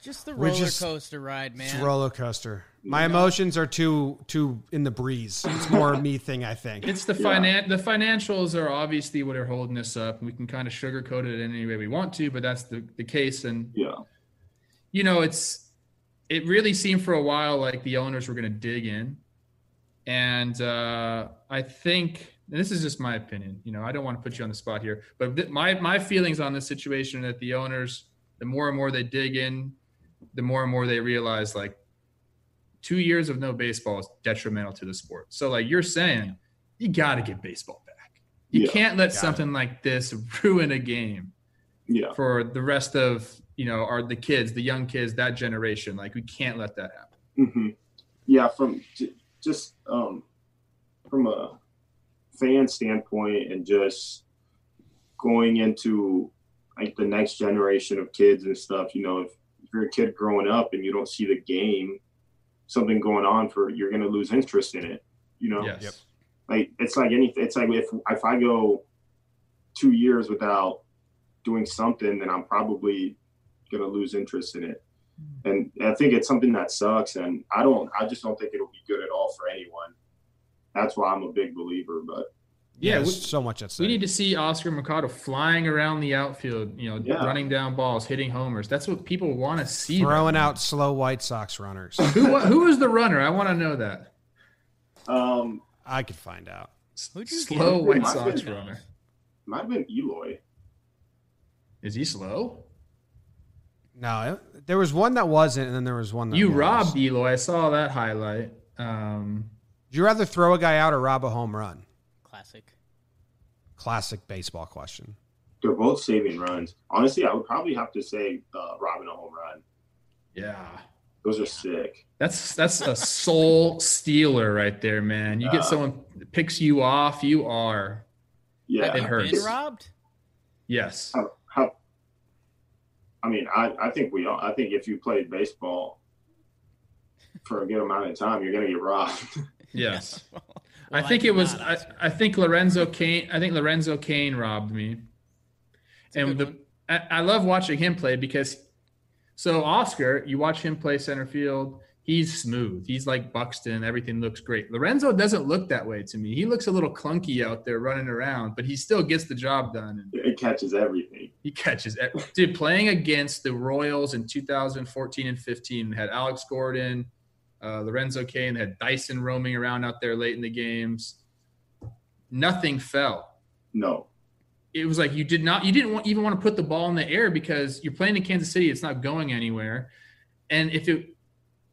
Just the roller just, coaster ride, man. It's roller coaster. My emotions are too too in the breeze. It's more a me thing, I think. It's the finan the financials are obviously what are holding us up. We can kind of sugarcoat it in any way we want to, but that's the, the case. And yeah, you know, it's it really seemed for a while like the owners were going to dig in, and uh, I think and this is just my opinion. You know, I don't want to put you on the spot here, but th- my my feelings on this situation that the owners, the more and more they dig in, the more and more they realize like two years of no baseball is detrimental to the sport. So, like you're saying, you got to get baseball back. You yeah, can't let something it. like this ruin a game. Yeah. For the rest of you know, are the kids, the young kids, that generation. Like we can't let that happen. Mm-hmm. Yeah. From just um, from a fan standpoint, and just going into like the next generation of kids and stuff. You know, if, if you're a kid growing up and you don't see the game something going on for you're going to lose interest in it you know yes. Yep. like it's like anything it's like if if i go two years without doing something then i'm probably going to lose interest in it hmm. and i think it's something that sucks and i don't i just don't think it'll be good at all for anyone that's why i'm a big believer but yeah, we, so much at stake. We need to see Oscar Mercado flying around the outfield, you know, yeah. running down balls, hitting homers. That's what people want to see. Throwing out slow White Sox runners. who who is the runner? I want to know that. Um, I could find out. Slow White Sox been, runner. Might have been Eloy. Is he slow? No, there was one that wasn't, and then there was one that you was. robbed Eloy. I saw that highlight. Um, Would you rather throw a guy out or rob a home run? Classic. Classic baseball question. They're both saving runs. Honestly, I would probably have to say uh, robbing a home run. Yeah. Those are sick. That's that's a soul stealer right there, man. You get someone picks you off, you are. Yeah, it hurts. Been robbed. Yes. How, how, I mean, I, I think we all. I think if you played baseball for a good amount of time, you're gonna get robbed. Yes. Well, I think I it was. I, I, think Lorenzo Cain, I think Lorenzo Cain robbed me. and the I, I love watching him play because so Oscar, you watch him play center field. He's smooth. He's like Buxton. Everything looks great. Lorenzo doesn't look that way to me. He looks a little clunky out there running around, but he still gets the job done. And He catches everything. He catches everything. Dude, playing against the Royals in 2014 and 15 had Alex Gordon, uh, Lorenzo Cain had Dyson roaming around out there late in the games. Nothing fell. No. it was like you did not, you didn't want, even want to put the ball in the air because you're playing in Kansas City. It's not going anywhere. And if it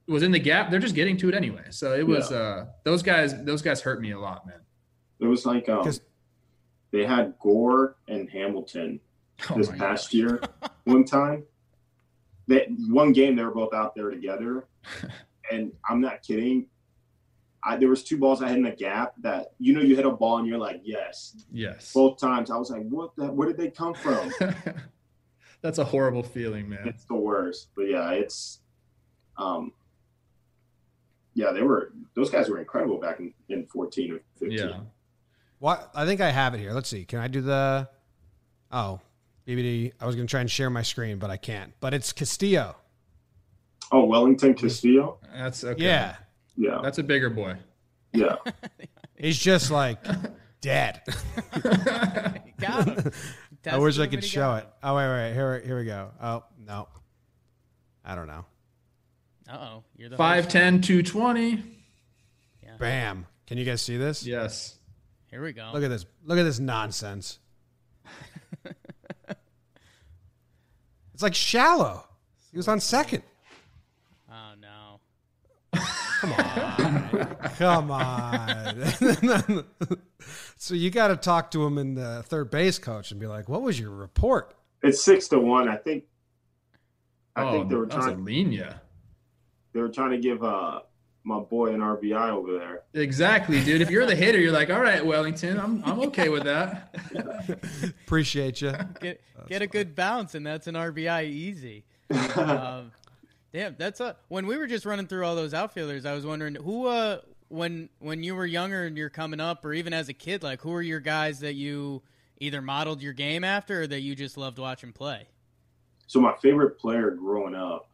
was in the gap, they're just getting to it anyway. So it was, yeah. uh, those guys, those guys hurt me a lot, man. It was like, um, they had Gore and Hamilton oh this past gosh. year one time. They, one game, they were both out there together. and I'm not kidding. I, there was two balls I had in the gap that you know you hit a ball and you're like yes yes both times I was like what the where did they come from that's a horrible feeling man it's the worst but yeah it's um yeah they were those guys were incredible back in, in 14 or 15 yeah what I think I have it here let's see can I do the oh BBD I was gonna try and share my screen but I can't but it's Castillo oh Wellington Castillo that's okay yeah yeah. That's a bigger boy. Yeah. He's just like dead. got him. I wish I could show it. Oh wait, wait, here, here we go. Oh no, I don't know. Uh oh, you're the 5'10", 220. Yeah. Bam! Can you guys see this? Yes. Here we go. Look at this. Look at this nonsense. it's like shallow. He was on second. Oh no. Come on. Come on. so you got to talk to him in the third base coach and be like, what was your report? It's six to one. I think. I oh, think they were trying. Lenia. They were trying to give uh, my boy an RBI over there. Exactly, dude. If you're the hitter, you're like, all right, Wellington, I'm I'm okay with that. Appreciate you. Get get a good bounce, and that's an RBI easy. Um, Damn, that's a when we were just running through all those outfielders, I was wondering who uh when when you were younger and you're coming up or even as a kid, like who are your guys that you either modeled your game after or that you just loved watching play? So my favorite player growing up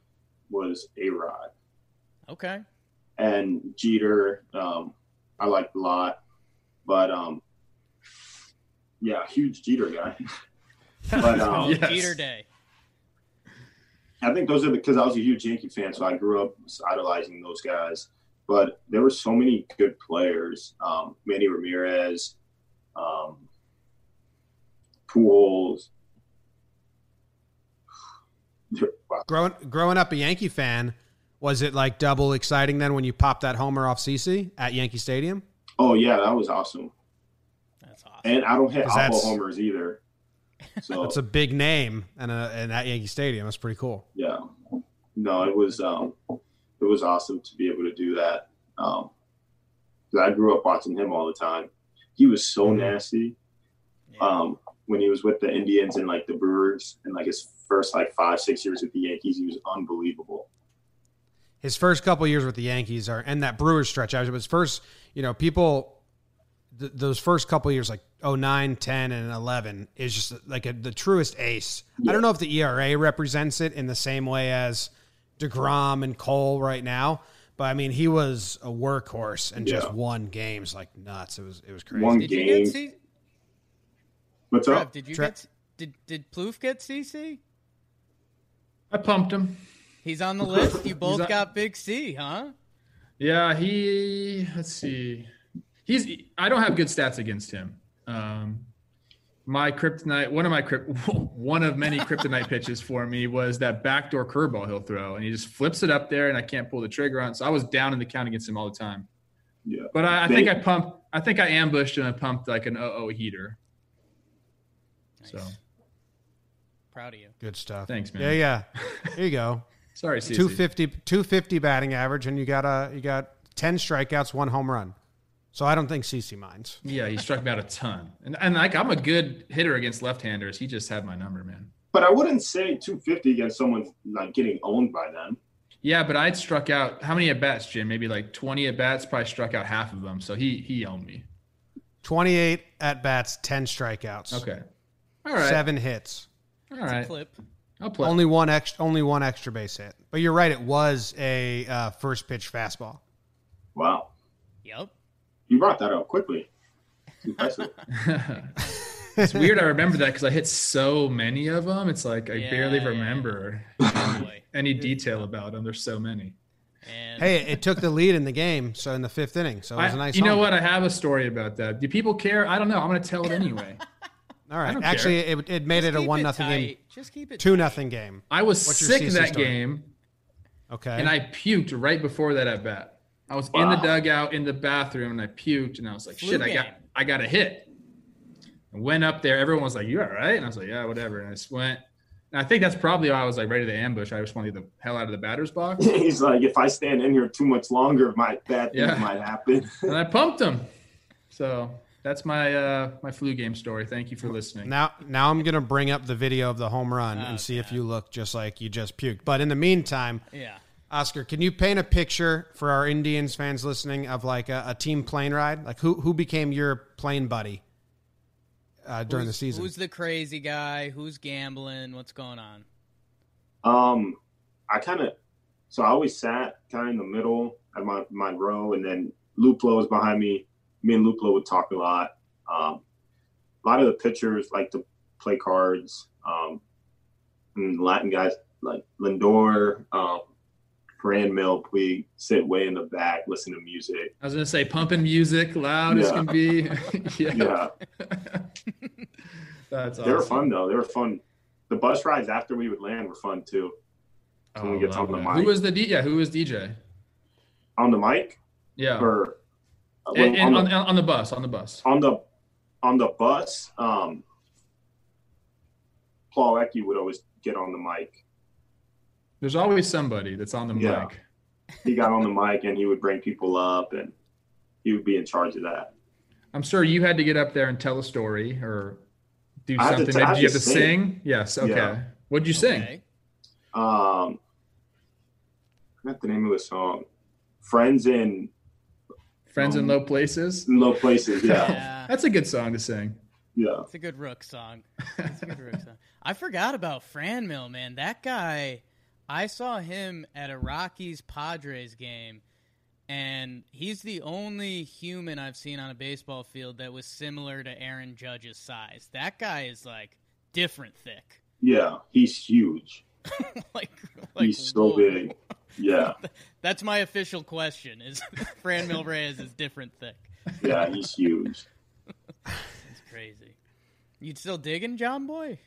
was A Rod. Okay. And Jeter, um, I liked a lot. But um yeah, huge Jeter guy. but um, oh, yes. Jeter Day. I think those are because I was a huge Yankee fan, so I grew up idolizing those guys. But there were so many good players: um, Manny Ramirez, um, Pujols. Wow. Growing growing up a Yankee fan, was it like double exciting then when you popped that homer off CC at Yankee Stadium? Oh yeah, that was awesome. That's awesome. And I don't hit awful homers either. So it's a big name and and at Yankee Stadium. That's pretty cool. Yeah. No, it was um, it was awesome to be able to do that. Um, I grew up watching him all the time. He was so mm-hmm. nasty. Yeah. Um, when he was with the Indians and like the Brewers and like his first like five six years with the Yankees, he was unbelievable. His first couple years with the Yankees are and that Brewers stretch. I was his first. You know, people th- those first couple years, like 09, 10, and 11, is just like a, the truest ace. Yeah. I don't know if the ERA represents it in the same way as DeGrom and Cole right now. But I mean, he was a workhorse and yeah. just won games like nuts. It was it was crazy. One did game. You get C- What's Trev, up? Did you Tre- get did did Plouffe get CC? I pumped him. He's on the list. You both got Big C, huh? Yeah, he. Let's see he's I don't have good stats against him. Um, my kryptonite, one of my crypt, one of many kryptonite pitches for me was that backdoor curveball he'll throw, and he just flips it up there, and I can't pull the trigger on. So I was down in the count against him all the time. Yeah, but I, I think I pumped. I think I ambushed and I pumped like an 0 heater. Nice. So proud of you. Good stuff. Thanks, man. Yeah, yeah. Here you go. Sorry, 250, 250 batting average, and you got a you got ten strikeouts, one home run. So I don't think CC minds. Yeah, he struck me out a ton, and and like I'm a good hitter against left-handers. He just had my number, man. But I wouldn't say 250 against someone like getting owned by them. Yeah, but I'd struck out how many at bats, Jim? Maybe like 20 at bats. Probably struck out half of them. So he he owned me. 28 at bats, 10 strikeouts. Okay. All right. Seven hits. All right. clip. I'll play. Only one extra. Only one extra base hit. But you're right. It was a uh, first pitch fastball. Wow. Yep. You brought that up quickly. impressive. it's weird. I remember that because I hit so many of them. It's like I yeah, barely remember yeah. any detail about them. There's so many. And hey, it took the lead in the game, so in the fifth inning. So it was a nice. you know what? I have a story about that. Do people care? I don't know. I'm going to tell it anyway. All right. Actually, it, it made Just it a one it nothing game. Just keep it two tight. nothing game. I was What's sick CC that story? game, Okay. and I puked right before that at bat. I was in the dugout in the bathroom, and I puked, and I was like, Flu "Shit, I got. I got a hit." I went up there. Everyone was like, "You all right?" And I was like, "Yeah, whatever." And I just went. And I think that's probably why I was like ready to ambush. I just wanted to get the hell out of the batter's box, He's like, if I stand in here too much longer, my bad things Yeah. might happen. and I pumped him. So that's my uh my flu game story. Thank you for listening. Now, now I'm gonna bring up the video of the home run and see if you look just like you just puked. But in the meantime, Yeah. Oscar, can you paint a picture for our Indians fans listening of like a, a team plane ride? Like who who became your plane buddy uh, during the season? Who's the crazy guy? Who's gambling? What's going on? Um, I kind of, so I always sat kind of in the middle at my, my row, and then Luplow was behind me. Me and Luplow would talk a lot. Um, a lot of the pitchers like to play cards. Um, and Latin guys like Lindor, um, Milk, we sit way in the back, listen to music. I was gonna say pumping music loud as can be. yeah. Yeah, That's they were fun though. They were fun. The bus rides after we would land were fun too. Someone Oh, gets love on the mic. Who was the D? Yeah, who was DJ? On the mic Yeah, or and, and on on, the- on the bus, on the bus. on the on the bus, um, Paul Ecke would always get on the mic. There's always somebody that's on the Yeah. mic. He got on the mic and he would bring people up, and he would be in charge of that. I'm sure you had to get up there and tell a story or do I had to something. t- I Maybe did you have to to sing. sing? Yes. Okay. Yeah. What'd you sing? Okay. Um, I forgot the name of the song. Friends in Friends in Um, low places. low places. Yeah, Yeah. That's a good song to sing. yeah. It's a good Rook song. It's a good Rook song. I forgot about Franmil, man. That guy, I saw him at a Rockies Padres game, and he's the only human I've seen on a baseball field that was similar to Aaron Judge's size. That guy is like different thick. Yeah, he's huge. like, like he's so whoa. big. Yeah, That's my official question: Is Franmil Reyes is different thick? yeah, he's huge. It's crazy. You still digging John Boy?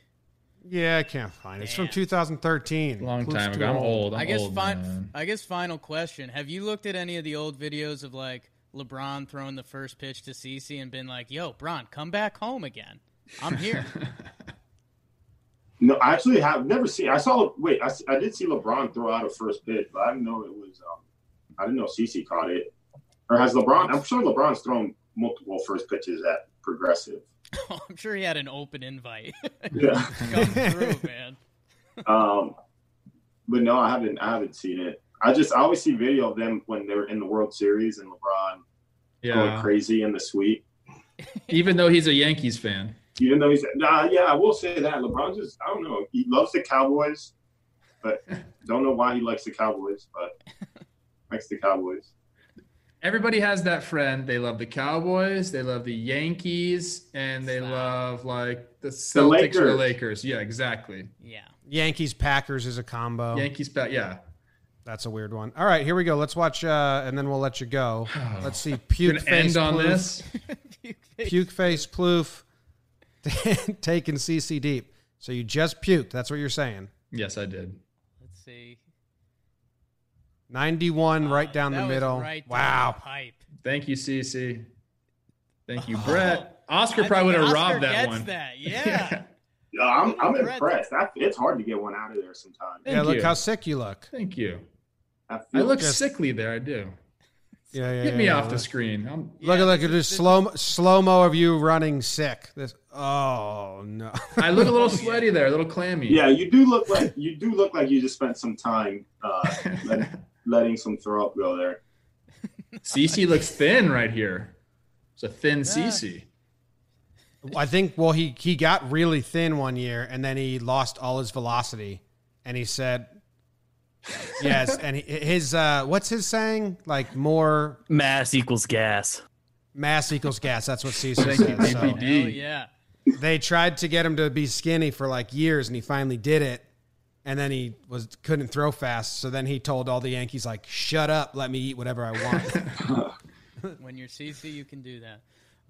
yeah, I can't find it. It's from Damn. 2013. Long Clues time too ago. I'm old. I'm I guess old, fin- man. I guess final question: Have you looked at any of the old videos of like LeBron throwing the first pitch to CC and been like, "Yo, Bron, come back home again. I'm here." No, I actually have never seen. I saw. Wait, I, I did see LeBron throw out a first pitch, but I didn't know it was. Um, I didn't know CC caught it. Or has LeBron? I'm sure LeBron's thrown multiple first pitches at Progressive. I'm sure he had an open invite. Yeah. come through, man. Um, but no, I haven't. I haven't seen it. I just I always see video of them when they're in the World Series and LeBron going crazy in the suite. Even though he's a Yankees fan. Even though he's nah, yeah, I will say that LeBron just I don't know. He loves the Cowboys, but don't know why he likes the Cowboys, but likes the Cowboys. Everybody has that friend. They love the Cowboys, they love the Yankees, and they Stop. love like the Celtics or the Lakers. Lakers. Yeah, exactly. Yeah. Yankees Packers is a combo. Yankees, pa- yeah. That's a weird one. All right, here we go. Let's watch, uh, and then we'll let you go. Let's see. Puke face end on Plouffe. this. Puke face Plouffe taking CC deep. So you just puked. That's what you're saying. Yes, I did. Let's see. 91 right Uh, down the middle. right down wow. the pipe. Thank you, CC. Thank you, Brett. Oscar I probably would have robbed that gets one. That. Yeah. Yeah, I'm I'm Brett. impressed. That, it's hard to get one out of there sometimes. Thank yeah, look you. how sick you look. Thank you. I, I look Just- sickly there. I do. Yeah, yeah. Get yeah, me yeah. off the screen. I'm, Look Yeah, at look this at this slow slow mo of you running sick. This oh no. I look a little Oh, sweaty there, a little clammy. Yeah, you do look like you do look like you just spent some time uh, let, letting some throw up go there. CC looks thin right here. It's a thin Yeah. CC. I think well he he got really thin one year and then he lost all his velocity and he said yes and he, his uh what's his saying like more Mass equals gas. mass equals gas that's what CC Thank you, said so PPD. Hell yeah. They tried to get him to be skinny for like years and he finally did it and then he was couldn't throw fast so then he told all the Yankees like shut up let me eat whatever I want When you're CC, you can do that.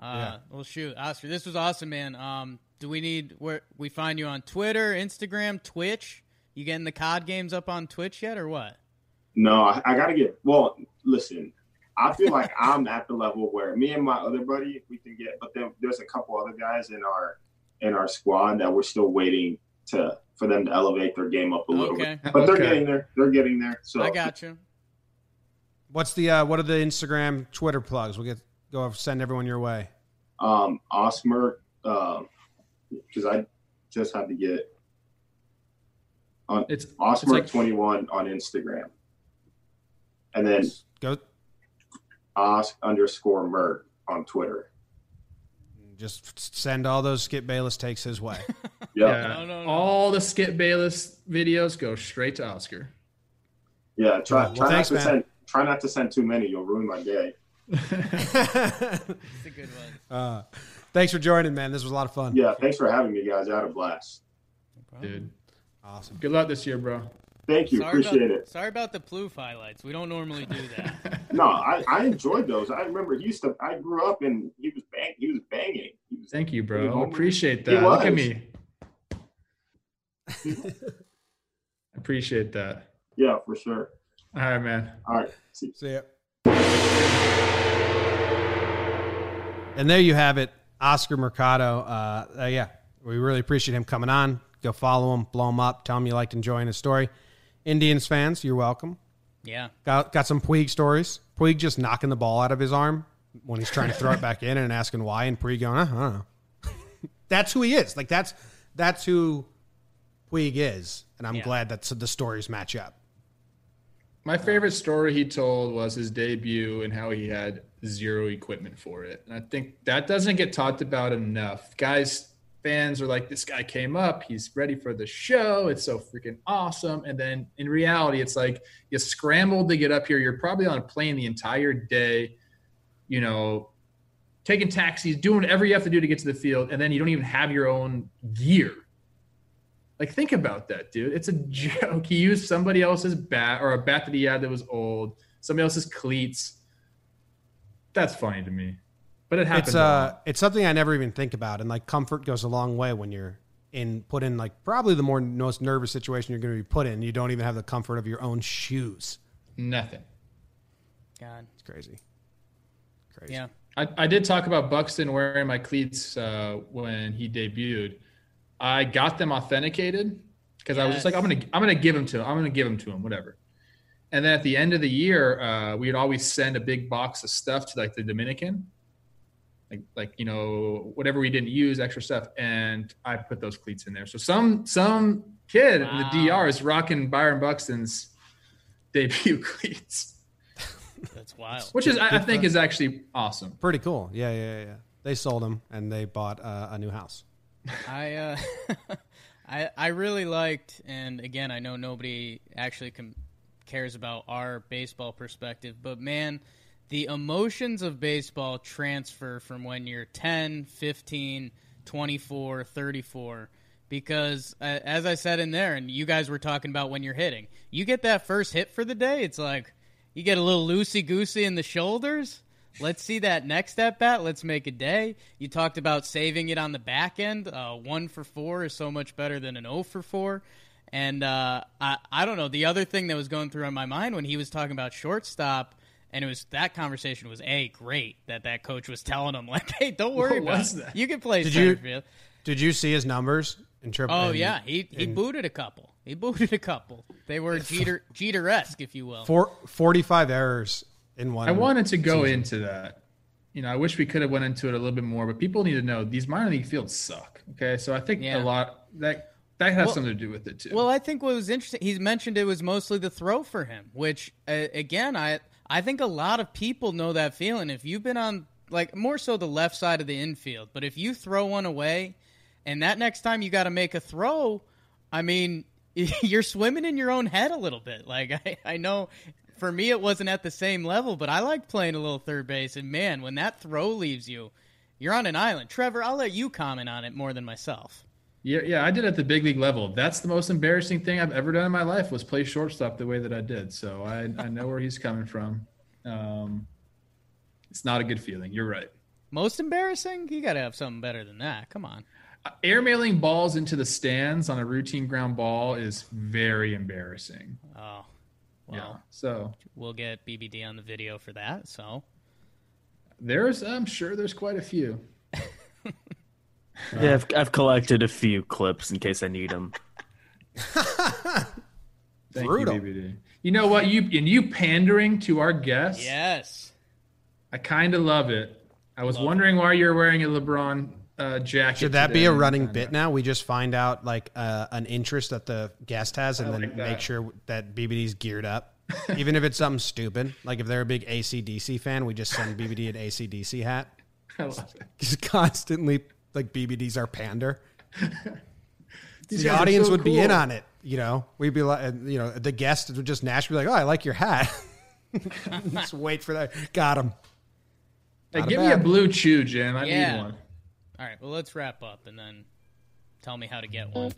Uh, yeah. Well, shoot, Oscar, this was awesome, man. Um, do we need where we find you on Twitter, Instagram, Twitch? You getting the COD games up on Twitch yet, or what? No, I, I gotta get. Well, listen, I feel like I'm at the level where me and my other buddy we can get, but then there's a couple other guys in our in our squad that we're still waiting to for them to elevate their game up a little okay. bit. But they're getting there. They're getting there. So I got you. What's the uh, what are the Instagram, Twitter plugs? We'll get go send everyone your way. Um, Osmer, because uh, I just had to get on it's Osmer like, twenty one on Instagram, and then go Osk underscore Mert on Twitter. Just send all those Skip Bayless takes his way. yeah, no, no, no. all the Skip Bayless videos go straight to Oscar. Yeah, try, well, try thanks, not to man. send try not to send too many. You'll ruin my day. It's a good one. Uh, thanks for joining, man. This was a lot of fun. Yeah, thanks for having me, guys. I had a blast. No Dude, awesome. Good luck this year, bro. Thank you. Sorry Appreciate about, it. Sorry about the Plouffe highlights. We don't normally do that. no, I, I enjoyed those. I remember he used to. I grew up and he was bang. He was banging. He was, Thank you, bro. I appreciate that. Look at me. Appreciate that. Yeah, for sure. All right, man. All right. See, See ya. And there you have it, Oscar Mercado. Uh, uh, yeah, we really appreciate him coming on. Go follow him, blow him up, tell him you liked enjoying his story. Indians fans, you're welcome. Yeah. Got got some Puig stories. Puig just knocking the ball out of his arm when he's trying to throw it back in and asking why, and Puig going, uh, that's who he is. Like that's that's who Puig is, and I'm yeah. glad that the stories match up. My favorite story he told was his debut and how he had zero equipment for it. And I think that doesn't get talked about enough. Guys, fans are like, this guy came up, he's ready for the show. It's so freaking awesome. And then in reality, it's like you scrambled to get up here. You're probably on a plane the entire day, you know, taking taxis, doing whatever you have to do to get to the field. And then you don't even have your own gear. Like, think about that, dude. It's a joke. He used somebody else's bat or a bat that he had that was old, somebody else's cleats. That's funny to me. But it happens. It's uh, it's something I never even think about, and like comfort goes a long way when you're in put in like probably the more most nervous situation you're going to be put in. You don't even have the comfort of your own shoes. Nothing. God, it's crazy. Crazy. Yeah. I, I did talk about Buxton wearing my cleats uh, when he debuted. I got them authenticated because yes. I was just like, I'm gonna I'm gonna give them to him. I'm gonna give them to him, whatever. And then at the end of the year, uh, we would always send a big box of stuff to like the Dominican, like like you know whatever we didn't use, extra stuff, and I put those cleats in there. So some some kid wow. in the DR is rocking Byron Buxton's debut cleats. That's wild. Which is I, I think is actually awesome. Pretty cool. Yeah, yeah, yeah. They sold them and they bought uh, a new house. I uh, I I really liked, and again, I know nobody actually com- cares about our baseball perspective, but man, the emotions of baseball transfer from when you're 10, 15, 24, 34 because uh, as I said in there and you guys were talking about when you're hitting, you get that first hit for the day, it's like you get a little loosey goosey in the shoulders Let's see that next at bat. Let's make a day. You talked about saving it on the back end. Uh, one for four is so much better than an 0 for four. And uh, I, I don't know. The other thing that was going through on my mind when he was talking about shortstop, and it was that conversation was a great that that coach was telling him like, hey, don't worry what about it. You can play did center field. Did you see his numbers in triple? Oh yeah, he he in, booted a couple. He booted a couple. They were Jeter Jeter esque, if you will. Four, 45 errors in one. I wanted to go season. into that. You know, I wish we could have went into it a little bit more, but people need to know these minor league fields suck. Okay, so I think yeah. a lot that that has well, something to do with it too. Well, I think what was interesting, he mentioned it was mostly the throw for him, which uh, again, I I think a lot of people know that feeling. If you've been on like more so the left side of the infield, but if you throw one away, and that next time you got to make a throw, I mean, you're swimming in your own head a little bit. Like I, I know for me, it wasn't at the same level, but I like playing a little third base. And man, when that throw leaves you, you're on an island. Trevor, I'll let you comment on it more than myself. Yeah, yeah, I did at the big league level. That's the most embarrassing thing I've ever done in my life was play shortstop the way that I did. So I, I know where he's coming from. Um, it's not a good feeling. You're right. Most embarrassing? You got to have something better than that. Come on. Uh, airmailing balls into the stands on a routine ground ball is very embarrassing. Oh, well, yeah. So we'll get BBD on the video for that. So there's, I'm sure there's quite a few. yeah, I've, I've collected a few clips in case I need them. Thank Brutal. you, BBD. You know what? You and you pandering to our guests. Yes. I kind of love it. I was love wondering it. why you're wearing a LeBron uh, jacket. Should that be a running bit now? We just find out like uh, an interest that the guest has, and I then like make sure that BBD's geared up. Even if it's something stupid, like if they're a big ACDC fan, we just send BBD an ACDC hat. I love it. Just constantly like BBD's our pander. the audience so would cool. be in on it. You know, we'd be like, you know, the guests would just naturally be like, "Oh, I like your hat." just wait for that. Got him. Hey, give me a BlueChew, Jim. I yeah. need one. All right. Well, let's wrap up and then tell me how to get one.